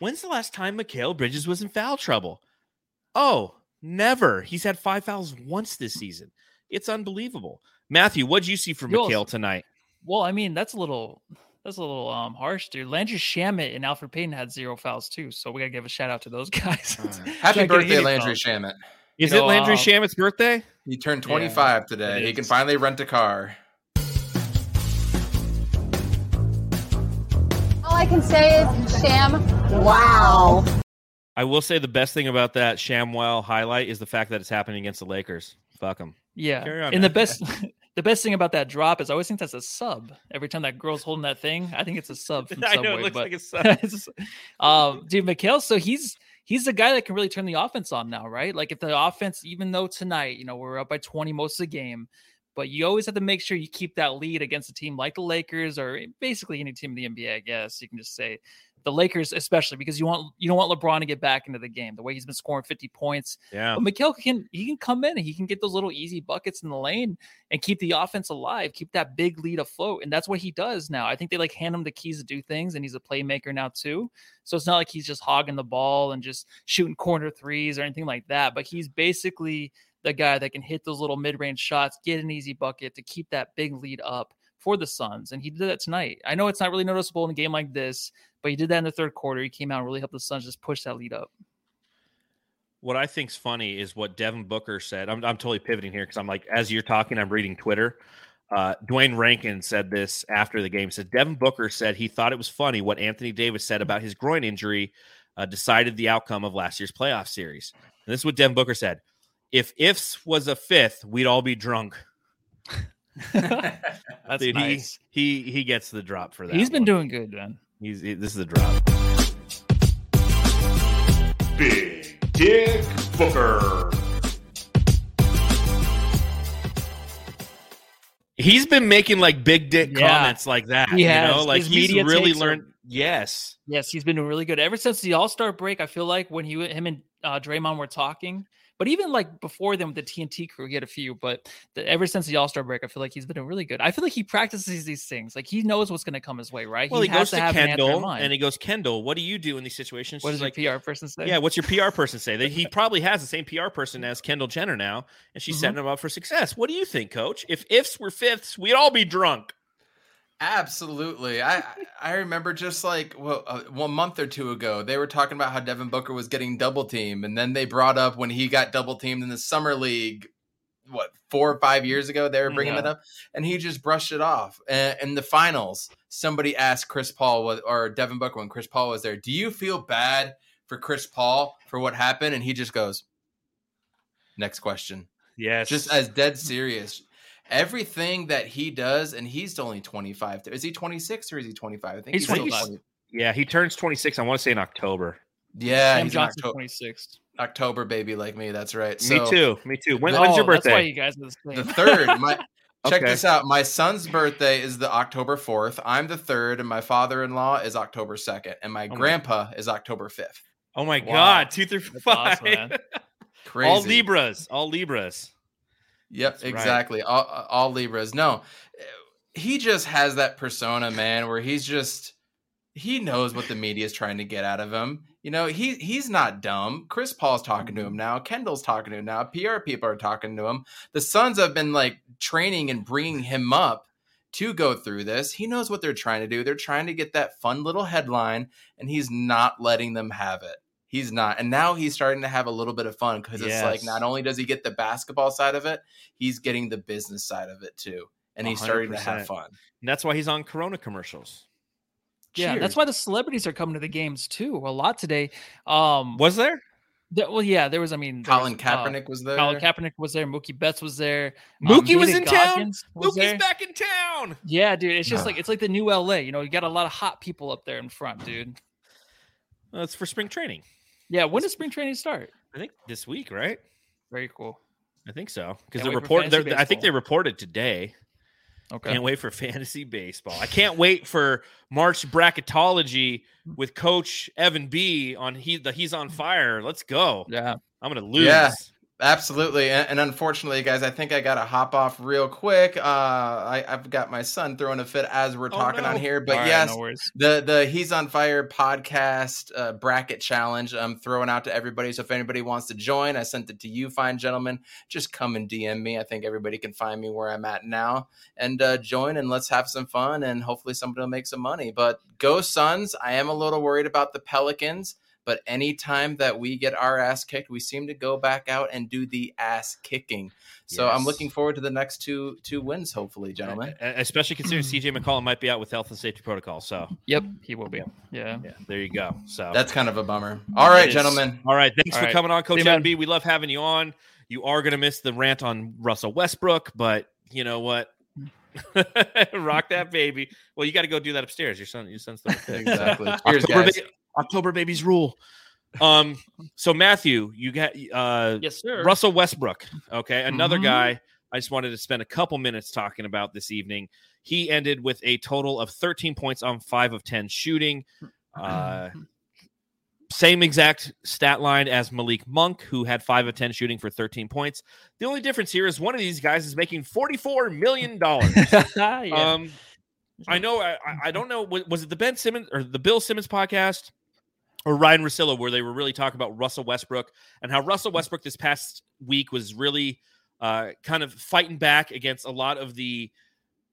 "When's the last time Mikal Bridges was in foul trouble?" Oh, never. He's had five fouls once this season. It's unbelievable. Matthew, what did you see from Mikal tonight? Well, I mean, that's a little that's a little um harsh, dude. Landry Shamet and Elfrid Payton had zero fouls too, so we gotta give a shout out to those guys. Happy birthday, Landry fouls. Shamet! Is you know, it Landry um, Shamet's birthday? He turned 25 yeah, today. He can finally rent a car. All I can say is, Sham, wow. I will say the best thing about that ShamWow highlight is the fact that it's happening against the Lakers. Fuck them. Yeah, on, and the best, the best thing about that drop is I always think that's a sub. Every time that girl's holding that thing, I think it's a sub from I Know, it looks but, like a sub. um, dude, Mikal, so he's he's the guy that can really turn the offense on now, right? Like if the offense, even though tonight, you know, we're up by 20 most of the game, but you always have to make sure you keep that lead against a team like the Lakers or basically any team in the NBA, I guess you can just say the Lakers, especially because you want you don't want LeBron to get back into the game the way he's been scoring 50 points. Yeah. But Mikal can he can come in and he can get those little easy buckets in the lane and keep the offense alive, keep that big lead afloat. And that's what he does now. I think they like hand him the keys to do things, and he's a playmaker now too. So it's not like he's just hogging the ball and just shooting corner threes or anything like that. But he's basically the guy that can hit those little mid-range shots, get an easy bucket to keep that big lead up for the Suns. And he did that tonight. I know it's not really noticeable in a game like this, but he did that in the third quarter. He came out and really helped the Suns just push that lead up. What I think's funny is what Devin Booker said. I'm, I'm totally pivoting here because I'm like, as you're talking, I'm reading Twitter. Uh, Duane Rankin said this after the game. Said Devin Booker said he thought it was funny what Anthony Davis said about his groin injury uh, decided the outcome of last year's playoff series. And this is what Devin Booker said: If ifs was a fifth, we'd all be drunk. That's Dude, nice. He, he he gets the drop for that. He's been one. doing good, man. He's he, this is a drop. Big Dick Booker. He's been making like big dick yeah. comments like that. He has. You know, like His he's really learned. Are, yes, yes, he's been doing really good ever since the All Star break. I feel like when he, him, and uh, Draymond were talking, but even like before them with the TNT crew, he had a few. But the, ever since the All Star break, I feel like he's been really good. I feel like he practices these things. Like he knows what's going to come his way, right? Well, he, he goes to, to Kendall an and he goes, Kendall, what do you do in these situations? What does like, PR person say? Yeah, what's your PR person say? He probably has the same PR person as Kendall Jenner now, and she's mm-hmm. setting him up for success. What do you think, Coach? If ifs were fifths, we'd all be drunk. Absolutely. I I remember just like well, uh, one month or two ago, they were talking about how Devin Booker was getting double teamed, and then they brought up when he got double teamed in the summer league. What four or five years ago they were bringing yeah. it up, and he just brushed it off. And in the finals, somebody asked Chris Paul or Devin Booker when Chris Paul was there, "Do you feel bad for Chris Paul for what happened?" And he just goes, "Next question." Yes, just as dead serious everything that he does, and he's only 25. Is he 26 or is he 25? I think he's, he's 25. Yeah, he turns 26. I want to say in October. Yeah, Sam he's Johnson, October, 26. October baby like me. That's right. So, me too. Me too. When, no, when's oh, your birthday? That's why you guys are the, the third. My check okay. this out. My son's birthday is the October 4th. I'm the third, and my father-in-law is October 2nd, and my oh grandpa my. is October 5th. Oh my wow. god, two through five. Awesome, Crazy. All Libras. All Libras. Yep, That's exactly. Right. All, all Libras. No, he just has that persona, man, where he's just he knows what the media is trying to get out of him. You know, he he's not dumb. Chris Paul's talking to him mm-hmm. now. Kendall's talking to him now. PR people are talking to him. The Suns have been like training and bringing him up to go through this. He knows what they're trying to do. They're trying to get that fun little headline, and he's not letting them have it. He's not. And now he's starting to have a little bit of fun because yes. it's like not only does he get the basketball side of it, he's getting the business side of it too. And he's 100%. starting to have fun. And that's why he's on Corona commercials. Yeah, Cheers. that's why the celebrities are coming to the games too. A lot today. Um Was there? well, yeah, there was. I mean, Colin was, Kaepernick uh, was there. Colin Kaepernick was there. Mookie Betts was there. Mookie um, was in Goggins town. Was Mookie's there. back in town. Yeah, dude. It's just like it's like the new LA. You know, you got a lot of hot people up there in front, dude. Well, for spring training. Yeah, when does spring training start? I think this week, right? Very cool. I think so because the report. I think they reported today. Okay. Can't wait for fantasy baseball. I can't wait for March bracketology with Coach Evan B on he the He's on Fire. Let's go. Yeah. I'm gonna lose. Yeah. Absolutely, and, and, unfortunately, guys, I think I got to hop off real quick. Uh, I, have got my son throwing a fit as we're oh, talking no. on here, but yes, no the the He's on Fire podcast uh, bracket challenge I'm throwing out to everybody. So if anybody wants to join, I sent it to you, fine gentlemen. Just come and DM me. I think everybody can find me where I'm at now and uh, join, and let's have some fun, and hopefully somebody will make some money. But go Suns! I am a little worried about the Pelicans. But anytime that we get our ass kicked, we seem to go back out and do the ass kicking. So yes. I'm looking forward to the next two two wins, hopefully, gentlemen. Especially considering CJ hmm. McCollum might be out with health and safety protocol. So yep, he will be. Yeah, yeah. There you go. So that's kind of a bummer. All right, gentlemen. All right, thanks All for right. coming on, Coach Evan B. We love having you on. You are going to miss the rant on Russell Westbrook, but you know what? Rock that baby. Well, you got to go do that upstairs. Your son, your son's exactly. Cheers, guys. October babies rule. Um, so Matthew, you got uh yes, sir. Russell Westbrook. Okay, another mm-hmm. guy I just wanted to spend a couple minutes talking about this evening. He ended with a total of 13 points on five of 10 shooting. Uh same exact stat line as Malik Monk, who had five of 10 shooting for 13 points. The only difference here is one of these guys is making $44 million. yeah. Um, I know, I, I don't know, was it the Ben Simmons or the Bill Simmons podcast? Or Ryen Russillo, where they were really talking about Russell Westbrook and how Russell Westbrook this past week was really uh, kind of fighting back against a lot of the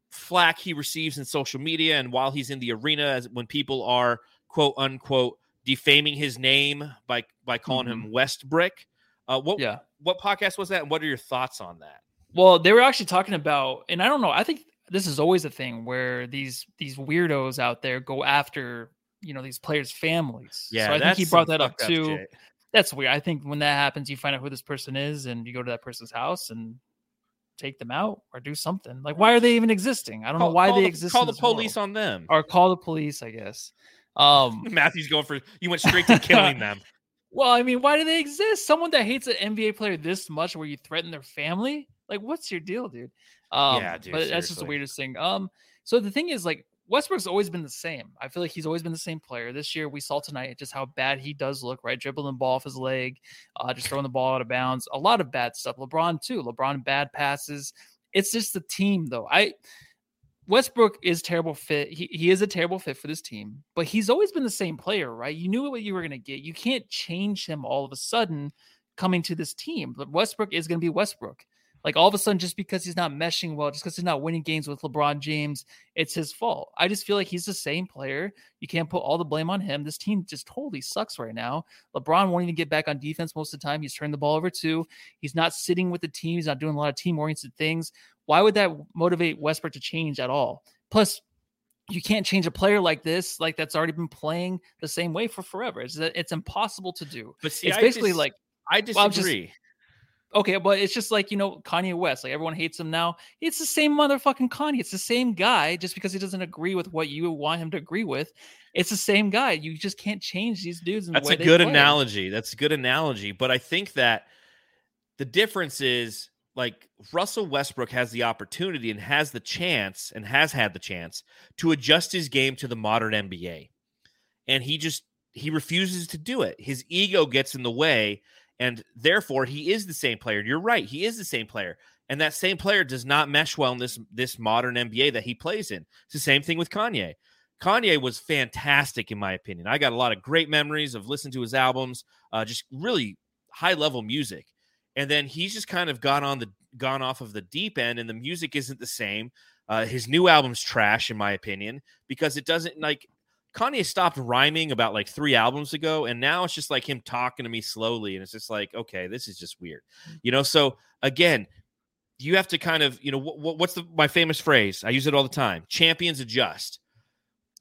flack he receives in social media. And while he's in the arena, as when people are quote unquote defaming his name by by calling mm-hmm. him Westbrick. Uh, what yeah. what podcast was that, and what are your thoughts on that? Well, they were actually talking about, and I don't know. I think this is always a thing where these these weirdos out there go after you know these players' families. Yeah, so I think he brought that up too. That's weird. I think when that happens, you find out who this person is, and you go to that person's house and take them out or do something. Like, why are they even existing? I don't call, know why they the, exist. Call the police world. on them, or call the police. I guess. Um, Matthew's going for you went straight to killing them. Well, I mean, why do they exist? Someone that hates an NBA player this much, where you threaten their family, like, what's your deal, dude? Um, yeah, dude. But seriously. that's just the weirdest thing. Um, so the thing is, like, Westbrook's always been the same. I feel like he's always been the same player. This year, we saw tonight just how bad he does look, right? Dribbling the ball off his leg, uh, just throwing the ball out of bounds. A lot of bad stuff. LeBron, too. LeBron, bad passes. It's just the team, though. I Westbrook is terrible fit. He, he is a terrible fit for this team, but he's always been the same player, right? You knew what you were going to get. You can't change him all of a sudden coming to this team. But Westbrook is going to be Westbrook. Like all of a sudden, just because he's not meshing well, just because he's not winning games with LeBron James, it's his fault. I just feel like he's the same player. You can't put all the blame on him. This team just totally sucks right now. LeBron won't even get back on defense most of the time. He's turned the ball over too. He's not sitting with the team. He's not doing a lot of team oriented things. Why would that motivate Westbrook to change at all? Plus, you can't change a player like this, like that's already been playing the same way for forever. It's it's impossible to do. But see, it's basically like I disagree. Well, Okay, but it's just like you know Kanye West. Like everyone hates him now. It's the same motherfucking Kanye. It's the same guy. Just because he doesn't agree with what you want him to agree with, it's the same guy. You just can't change these dudes. That's a good analogy. That's a good analogy. But I think that the difference is like Russell Westbrook has the opportunity and has the chance and has had the chance to adjust his game to the modern NBA, and he just he refuses to do it. His ego gets in the way and therefore he is the same player. You're right, he is the same player. And that same player does not mesh well in this this modern NBA that he plays in. It's the same thing with Kanye. Kanye was fantastic in my opinion. I got a lot of great memories of listening to his albums, uh, just really high level music. And then he's just kind of gone on the gone off of the deep end, and the music isn't the same. Uh, his new album's trash, in my opinion, because it doesn't like Kanye stopped rhyming about like three albums ago, and now it's just like him talking to me slowly, and it's just like, okay, this is just weird, you know. So again, you have to kind of, you know, what, what's the my famous phrase? I use it all the time: champions adjust.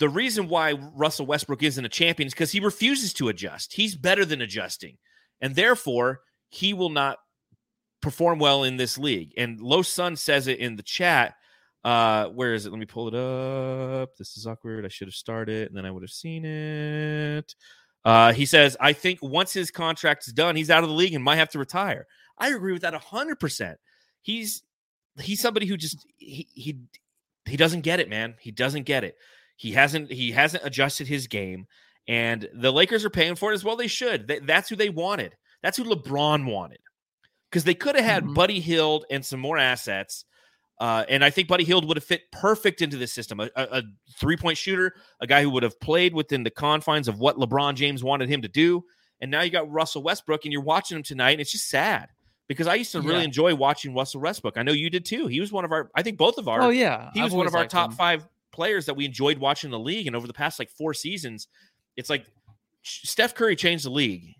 The reason why Russell Westbrook isn't a champion is because he refuses to adjust. He's better than adjusting, and therefore he will not perform well in this league. And Low Sun says it in the chat uh, where is it? Let me pull it up. This is awkward. I should have started and then I would have seen it. Uh, he says, I think once his contract is done, he's out of the league and might have to retire. I agree with that hundred percent. He's he's somebody who just he, he he doesn't get it, man. He doesn't get it. He hasn't he hasn't adjusted his game, and the Lakers are paying for it as well. They should. that's who they wanted. That's who LeBron wanted. Because they could have had mm-hmm. Buddy Hield and some more assets. Uh, and I think Buddy Hield would have fit perfect into this system. A, a, a three point shooter, a guy who would have played within the confines of what LeBron James wanted him to do. And now you got Russell Westbrook, and you're watching him tonight, and it's just sad because I used to really yeah. enjoy watching Russell Westbrook. I know you did too. He was one of our, I think both of our. Oh yeah, he was one of our top him. five players that we enjoyed watching the league. And over the past like four seasons, it's like Steph Curry changed the league,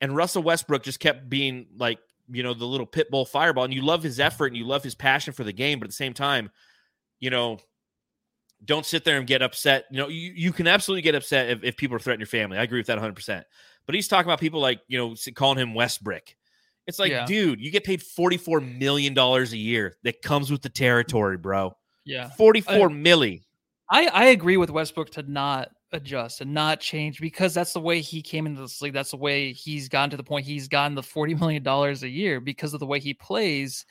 and Russell Westbrook just kept being like you know the little pit bull fireball. And you love his effort and you love his passion for the game, but at the same time, you know. Don't sit there and get upset. You know, you, you can absolutely get upset if, if people are threatening your family. I agree with that 100%. But he's talking about people like, you know, calling him Westbrick. It's like, yeah. dude, you get paid $44 million a year that comes with the territory, bro. Yeah. 44 I, milli. I, I agree with Westbrook to not adjust and not change because that's the way he came into this league. That's the way he's gotten to the point he's gotten the $40 million a year because of the way he plays.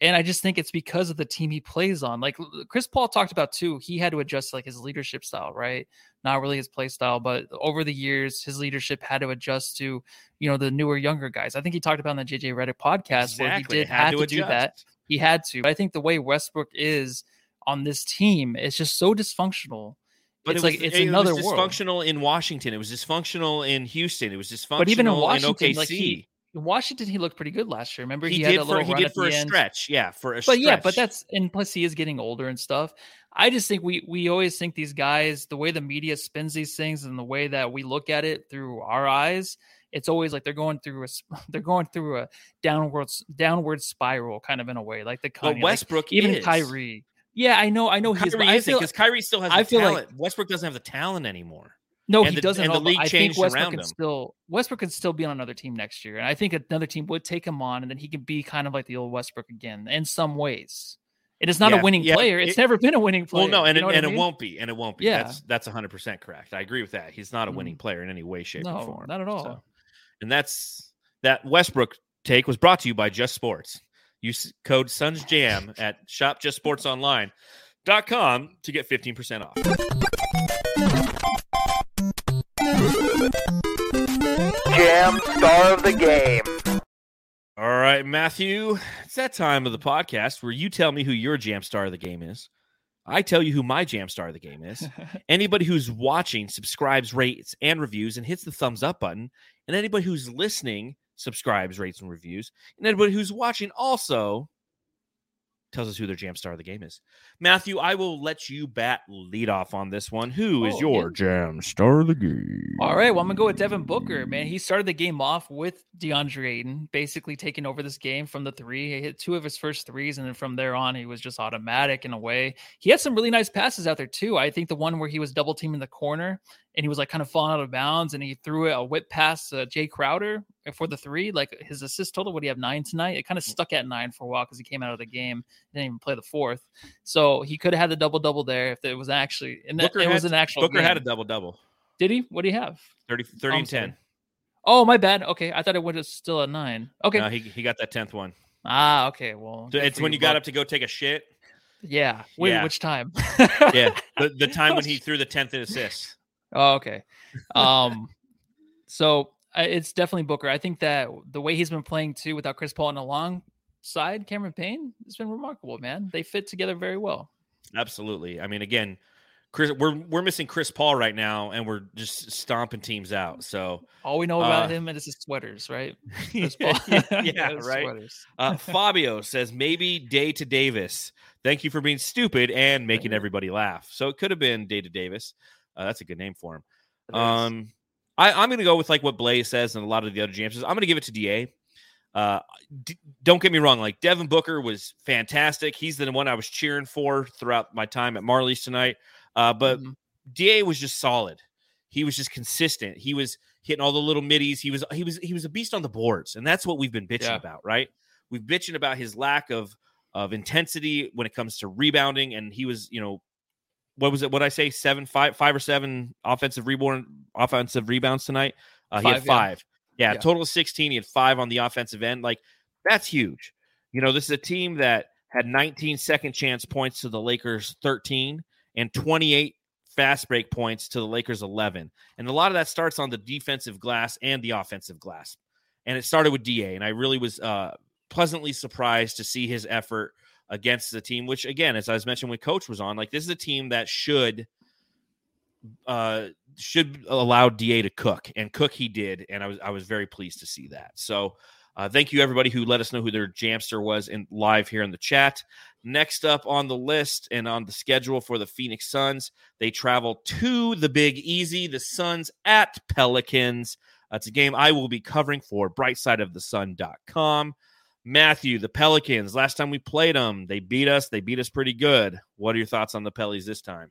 And I just think it's because of the team he plays on. Like Chris Paul talked about too, he had to adjust like his leadership style, right? Not really his play style, but over the years, his leadership had to adjust to, you know, the newer, younger guys. I think he talked about in the JJ Redick podcast exactly. where he did had, to, to do that. He had to. But I think the way Westbrook is – on this team is just so dysfunctional. But it's it was, like it's it another was dysfunctional world. in Washington. It was dysfunctional in Houston. It was dysfunctional but even in, Washington, in OKC. Like he, in Washington, he looked pretty good last year. Remember, he, he had a little for, he did for a end. stretch. Yeah, for a but stretch. yeah, but that's and plus he is getting older and stuff. I just think we we always think these guys, the way the media spins these things and the way that we look at it through our eyes, it's always like they're going through a they're going through a downward downward spiral kind of in a way, like the Kanye, Westbrook, like even is. Kyrie. Yeah, I know. I know he's. Is because Kyrie still has. I feel talent. like Westbrook doesn't have the talent anymore. No, and he the, doesn't. And the league I changed think Westbrook around could him. still Westbrook could still be on another team next year, and I think another team would take him on, and then he could be kind of like the old Westbrook again in some ways. It is not yeah, a winning yeah, player. It's it, never been a winning player. Well, no, and, it, and I mean? it won't be, and it won't be. Yeah. that's that's hundred percent correct. I agree with that. He's not a winning mm. player in any way, shape, no, or form. Not at all. So, and that's that Westbrook take was brought to you by Just Sports. Use code Suns Jam at Shop Just com to get 15% off. Jam star of the game. All right, Matthew, it's that time of the podcast where you tell me who your jam star of the game is. I tell you who my jam star of the game is. anybody who's watching subscribes, rates, and reviews and hits the thumbs up button. And anybody who's listening subscribes, rates, and reviews. And anybody who's watching also tells us who their jam star of the game is. Matthew, I will let you bat lead off on this one. Who is oh, your yeah. jam star of the game? All right, well, I'm gonna go with Devin Booker. Man, he started the game off with DeAndre Ayton, basically taking over this game from the three. He hit two of his first threes, and then from there on, he was just automatic in a way. He had some really nice passes out there too. I think the one where he was double teaming the corner and he was like kind of falling out of bounds and he threw a whip past uh, Jae Crowder for the three. Like his assist total, would he have nine tonight? It kind of mm. stuck at nine for a while because he came out of the game, didn't even play the fourth. So he could have had the double double there if it was actually and that, it had, was an actual. Booker game. had a double double. Did he? What do you have? 30, 30 and 10. Oh, my bad. Okay. I thought it was still a nine. Okay. No, he, he got that 10th one. Ah, okay. Well, so it's when you got up to go take a shit. Yeah. Wait, yeah. which time? yeah. The, the time when he threw the 10th assist. Oh, okay. Um, so it's definitely Booker. I think that the way he's been playing too, without Chris Paul and the long side, Cameron Payne, it's been remarkable. Man, they fit together very well. Absolutely. I mean, again, Chris, we're we're missing Chris Paul right now, and we're just stomping teams out. So all we know about uh, him is his sweaters, right? yeah, yeah right. Uh, Fabio says maybe day to Davis. Thank you for being stupid and making everybody laugh. So it could have been day to Davis. Uh, that's a good name for him. Um, I, am going to go with like what Blaze says and a lot of the other jams. I'm going to give it to Da. Uh, d- don't get me wrong. Like Devin Booker was fantastic. He's the one I was cheering for throughout my time at Marley's tonight. Uh, but mm-hmm. Da was just solid. He was just consistent. He was hitting all the little middies. He was he was he was a beast on the boards, and that's what we've been bitching yeah. about, right? We've bitching about his lack of of intensity when it comes to rebounding, and he was you know what was it? What I say? Seven, five, five or seven offensive rebound, offensive rebounds tonight. Uh, he had five. Yeah. Yeah, yeah, total of sixteen. He had five on the offensive end. Like that's huge. You know, this is a team that had 19 second chance points to the Lakers 13 and 28 fast break points to the Lakers 11. And a lot of that starts on the defensive glass and the offensive glass. And it started with DA. And I really was uh, pleasantly surprised to see his effort against the team, which, again, as I was mentioning when Coach was on, like this is a team that should. Uh, should allow Da to cook, and cook he did, and I was I was very pleased to see that. So, uh, thank you everybody who let us know who their jamster was in live here in the chat. Next up on the list and on the schedule for the Phoenix Suns, they travel to the Big Easy, the Suns at Pelicans. That's a game I will be covering for brightsideofthesun.com. Matthew, the Pelicans, last time we played them, they beat us. They beat us pretty good. What are your thoughts on the Pellies this time?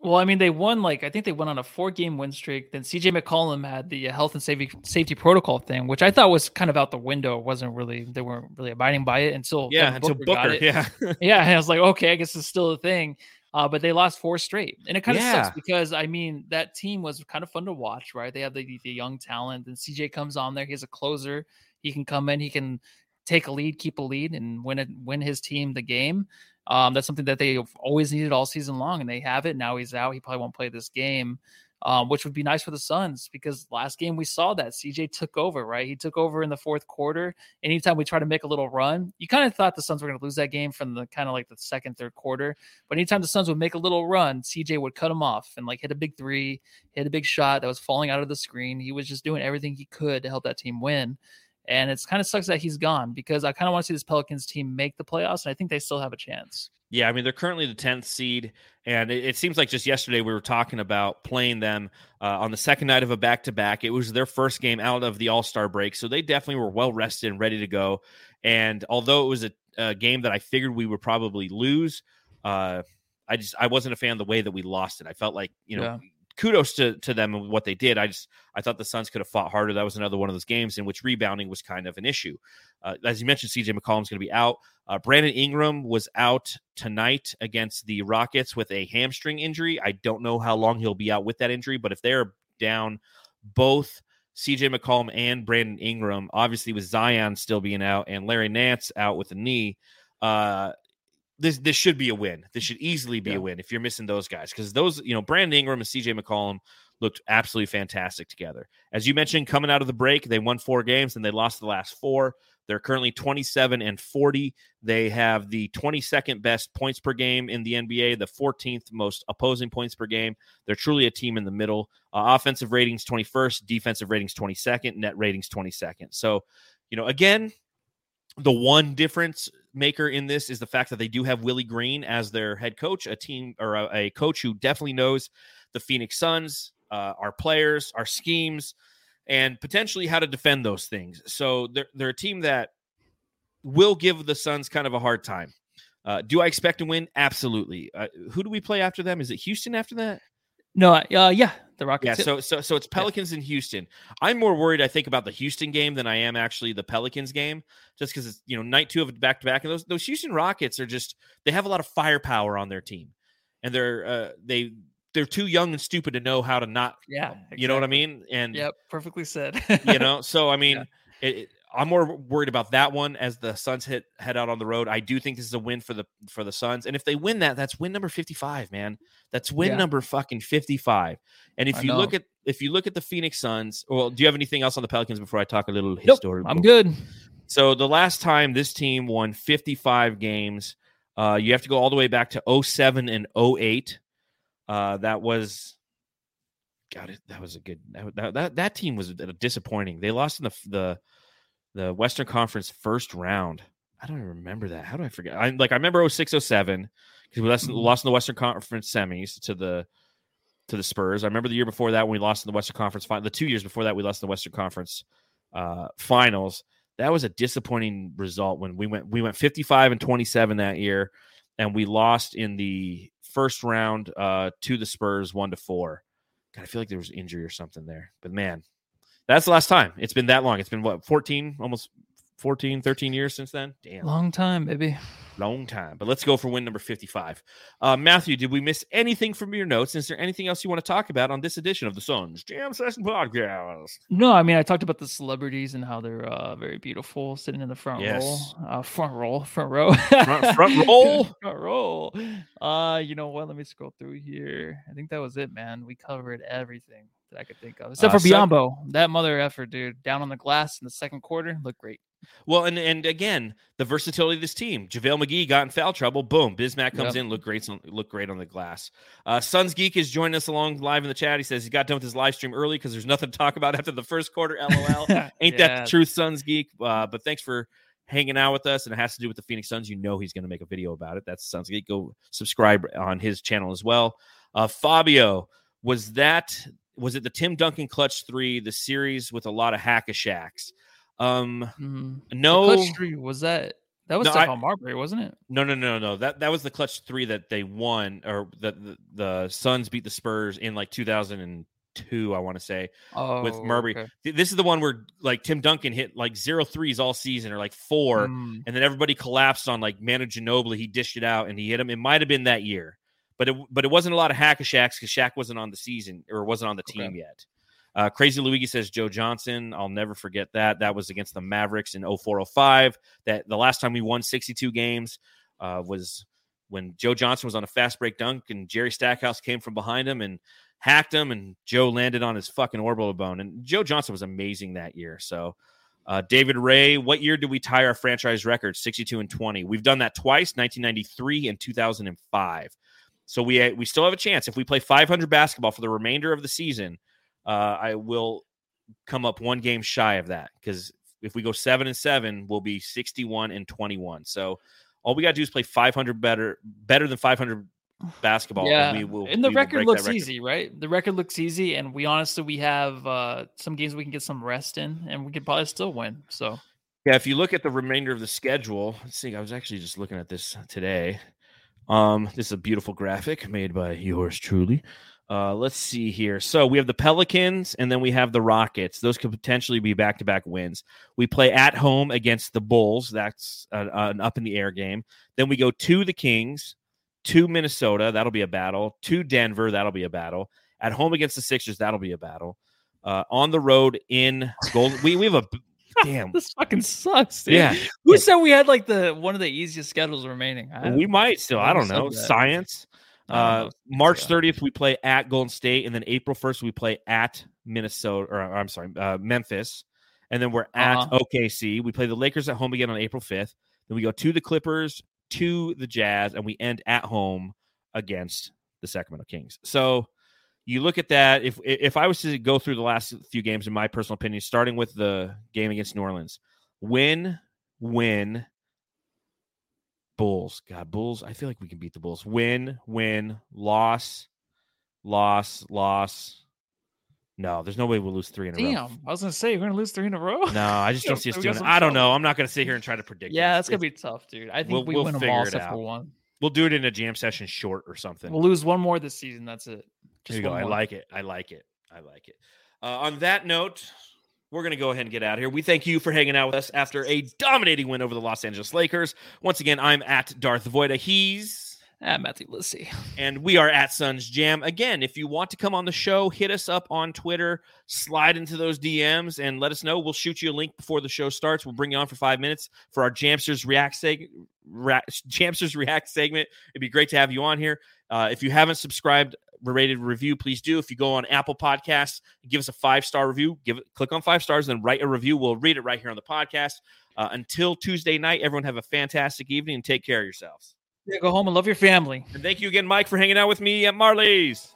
Well, I mean, they won like I think they went on a four-game win streak. Then CJ McCollum had the uh, health and safety safety protocol thing, which I thought was kind of out the window. It wasn't really they weren't really abiding by it until yeah until Booker, Booker yeah yeah. And I was like, okay, I guess it's still a thing. Uh, but they lost four straight, and it kind of yeah. sucks because I mean that team was kind of fun to watch, right? They have the, the young talent, and CJ comes on there. He's a closer. He can come in. He can take a lead, keep a lead, and win it, win his team the game. Um, that's something that they've always needed all season long, and they have it. Now he's out. He probably won't play this game, um, which would be nice for the Suns because last game we saw that CJ took over, right? He took over in the fourth quarter. Anytime we try to make a little run, you kind of thought the Suns were going to lose that game from the kind of like the second, third quarter. But anytime the Suns would make a little run, CJ would cut him off and like hit a big three, hit a big shot that was falling out of the screen. He was just doing everything he could to help that team win. And it's kind of sucks that he's gone because I kind of want to see this Pelicans team make the playoffs, and I think they still have a chance. Yeah, I mean they're currently the tenth seed, and it, it, seems like just yesterday we were talking about playing them uh, on the second night of a back to back. It was their first game out of the All Star break, so they definitely were well rested and ready to go. And although it was a, a game that I figured we would probably lose, uh, I just I wasn't a fan of the way that we lost it. I felt like you know yeah kudos to to them and what they did. I just I thought the Suns could have fought harder. That was another one of those games in which rebounding was kind of an issue. Uh, as you mentioned, CJ McCollum's going to be out. Uh, Brandon Ingram was out tonight against the Rockets with a hamstring injury. I don't know how long he'll be out with that injury, but if they're down both CJ McCollum and Brandon Ingram, obviously with Zion still being out and Larry Nance out with a knee, uh, this this should be a win. This should easily be yeah. a win if you're missing those guys because those you know Brandon Ingram and CJ McCollum looked absolutely fantastic together. As you mentioned, coming out of the break, they won four games and they lost the last four. They're currently 27 and 40. They have the 22nd best points per game in the NBA, the 14th most opposing points per game. They're truly a team in the middle. Uh, offensive ratings 21st, defensive ratings 22nd, net ratings 22nd. So, you know, again, the one difference maker in this is the fact that they do have Willie Green as their head coach, a team or a, a coach who definitely knows the Phoenix Suns, uh, our players, our schemes, and potentially how to defend those things. So they're they're a team that will give the Suns kind of a hard time. Uh, do I expect to win? Absolutely. Uh, who do we play after them? Is it Houston after that? No, uh, yeah, the Rockets. Yeah, so so so it's Pelicans yeah. Houston. I'm more worried, I think, about the Houston game than I am actually the Pelicans game, just because it's you know night two of it back to back, and those those Houston Rockets are just they have a lot of firepower on their team, and they're uh, they they're too young and stupid to know how to not. Yeah, exactly. you know what I mean. And yep, perfectly said. you know, so I mean, yeah. it, I'm more worried about that one as the Suns hit head out on the road. I do think this is a win for the for the Suns, and if they win that, that's win number 55, man. That's win yeah. number fucking 55. And if I you know. look at if you look at the Phoenix Suns, well, do you have anything else on the Pelicans before I talk a little nope, history? I'm good. So the last time this team won 55 games, uh, you have to go all the way back to 07 and 08. Uh, that was God, that was a good that, that that team was disappointing. They lost in the the the Western Conference first round. I don't even remember that. How do I forget? I like I remember 0607 because we lost, mm-hmm. lost in the Western Conference semis to the to the Spurs. I remember the year before that when we lost in the Western Conference final. The two years before that we lost in the Western Conference uh, finals. That was a disappointing result when we went we went 55 and 27 that year, and we lost in the first round uh, to the Spurs one to four. God, I feel like there was injury or something there. But man, that's the last time. It's been that long. It's been what 14, almost 14, 13 years since then. Damn. Long time, baby. long time. But let's go for win number 55. Uh, Matthew, did we miss anything from your notes? Is there anything else you want to talk about on this edition of the Suns Jam Session Podcast? No, I mean, I talked about the celebrities and how they're uh, very beautiful sitting in the front Yes. row. Uh, front row, front row. Front, front roll. front row. Uh, you know what? Let me scroll through here. I think that was it, man. We covered everything that I could think of. Except Uh, for Biyombo. That mother effort, dude. Down on the glass in the second quarter. Looked great. Well, and and again, the versatility of this team. JaVale McGee got in foul trouble. Boom. Bismack comes Yep. in, look great, look great on the glass. Uh, Suns Geek is joining us along live in the chat. He says he got done with his live stream early because there's nothing to talk about after the first quarter. LOL. Ain't that the truth, Suns Geek? Uh, but thanks for hanging out with us, and it has to do with the Phoenix Suns. You know he's going to make a video about it. That's Suns Geek. Go subscribe on his channel as well. Uh, Fabio, was that was it the Tim Duncan clutch three, the series with a lot of hack a Shaqs? Um, Mhm. The no, Clutch three, was that? That was No, I- Stephon Marbury, wasn't it? no, no, no, no. That that was the clutch three that they won, or that the, the Suns beat the Spurs in like 2002, I want to say. Oh, with Marbury. okay. This is the one where like Tim Duncan hit like zero threes all season, or like four, Mm. and then everybody collapsed on like Manu Ginobili. He dished it out and he hit him. It might have been that year, but it but it wasn't a lot of hack a Shaqs because Shaq wasn't on the season or wasn't on the Okay. team yet. Uh, Crazy Luigi says Joe Johnson. I'll never forget that. That was against the Mavericks in 0405. That the last time we won 62 games uh, was when Joe Johnson was on a fast break dunk and Jerry Stackhouse came from behind him and hacked him and Joe landed on his fucking orbital bone. And Joe Johnson was amazing that year. So uh, David Ray, what year did we tie our franchise record? 62 and 20. We've done that twice, 1993 and 2005. So we we still have a chance if we play 500 basketball for the remainder of the season. Uh, I will come up one game shy of that because if we go seven and seven, we'll be 61 and 21. So all we got to do is play 500 better, better than 500 basketball. and Yeah, we will. and the record looks record. easy, right? The record looks easy, and we honestly we have uh some games we can get some rest in, and we could probably still win. So Yeah, if you look at the remainder of the schedule, let's see. I was actually just looking at this today. Um, this is a beautiful graphic made by yours truly. Uh, let's see here. So we have the Pelicans and then we have the Rockets. Those could potentially be back to back wins. We play at home against the Bulls. That's a, an up in the air game. Then we go to the Kings, to Minnesota. That'll be a battle. To Denver. That'll be a battle. At home against the Sixers. That'll be a battle. Uh, on the road in Golden. We, we have a damn. this fucking sucks. Dude. Yeah. Who said we had like the one of the easiest schedules remaining? We might still. I don't know. Science. Uh. March 30th, we play at Golden State, and then April 1st, we play at Minnesota, or I'm sorry, uh, Memphis, and then we're at Uh-huh. OKC. We play the Lakers at home again on April 5th. Then we go to the Clippers, to the Jazz, and we end at home against the Sacramento Kings. So you look at that. If if I was to go through the last few games, in my personal opinion, starting with the game against New Orleans, win, win, Bulls. God, Bulls. I feel like we can beat the Bulls. Win, win, loss, loss, loss. No, there's no way we'll lose three in a row. Damn, I was gonna say we're gonna lose three in a row. No, I just don't see us doing it. I don't know. I'm not going to sit here and try to predict. Yeah, that's gonna be tough, dude. I think we'll- we we'll win them figure all it except for out. one. We'll do it in a jam session short or something. We'll lose one more this season. That's it. There you go. one I like it. I like it. I like it. Uh, on that note, we're going to go ahead and get out of here. We thank you for hanging out with us after a dominating win over the Los Angeles Lakers. Once again, I'm at Darth Voida. He's at Matthew Lissy. and we are at Suns Jam. Again, if you want to come on the show, hit us up on Twitter, slide into those DMs, and let us know. We'll shoot you a link before the show starts. We'll bring you on for five minutes for our Jamsters React seg- Ra- Jamsters React segment. It'd be great to have you on here. Uh, if you haven't subscribed, rated review, please do. If you go on Apple Podcasts, give us a five star review. Give it, click on five stars, then write a review. We'll read it right here on the podcast. Uh, until Tuesday night, everyone have a fantastic evening and take care of yourselves. Yeah, go home and love your family. And thank you again, Mike, for hanging out with me at Marley's.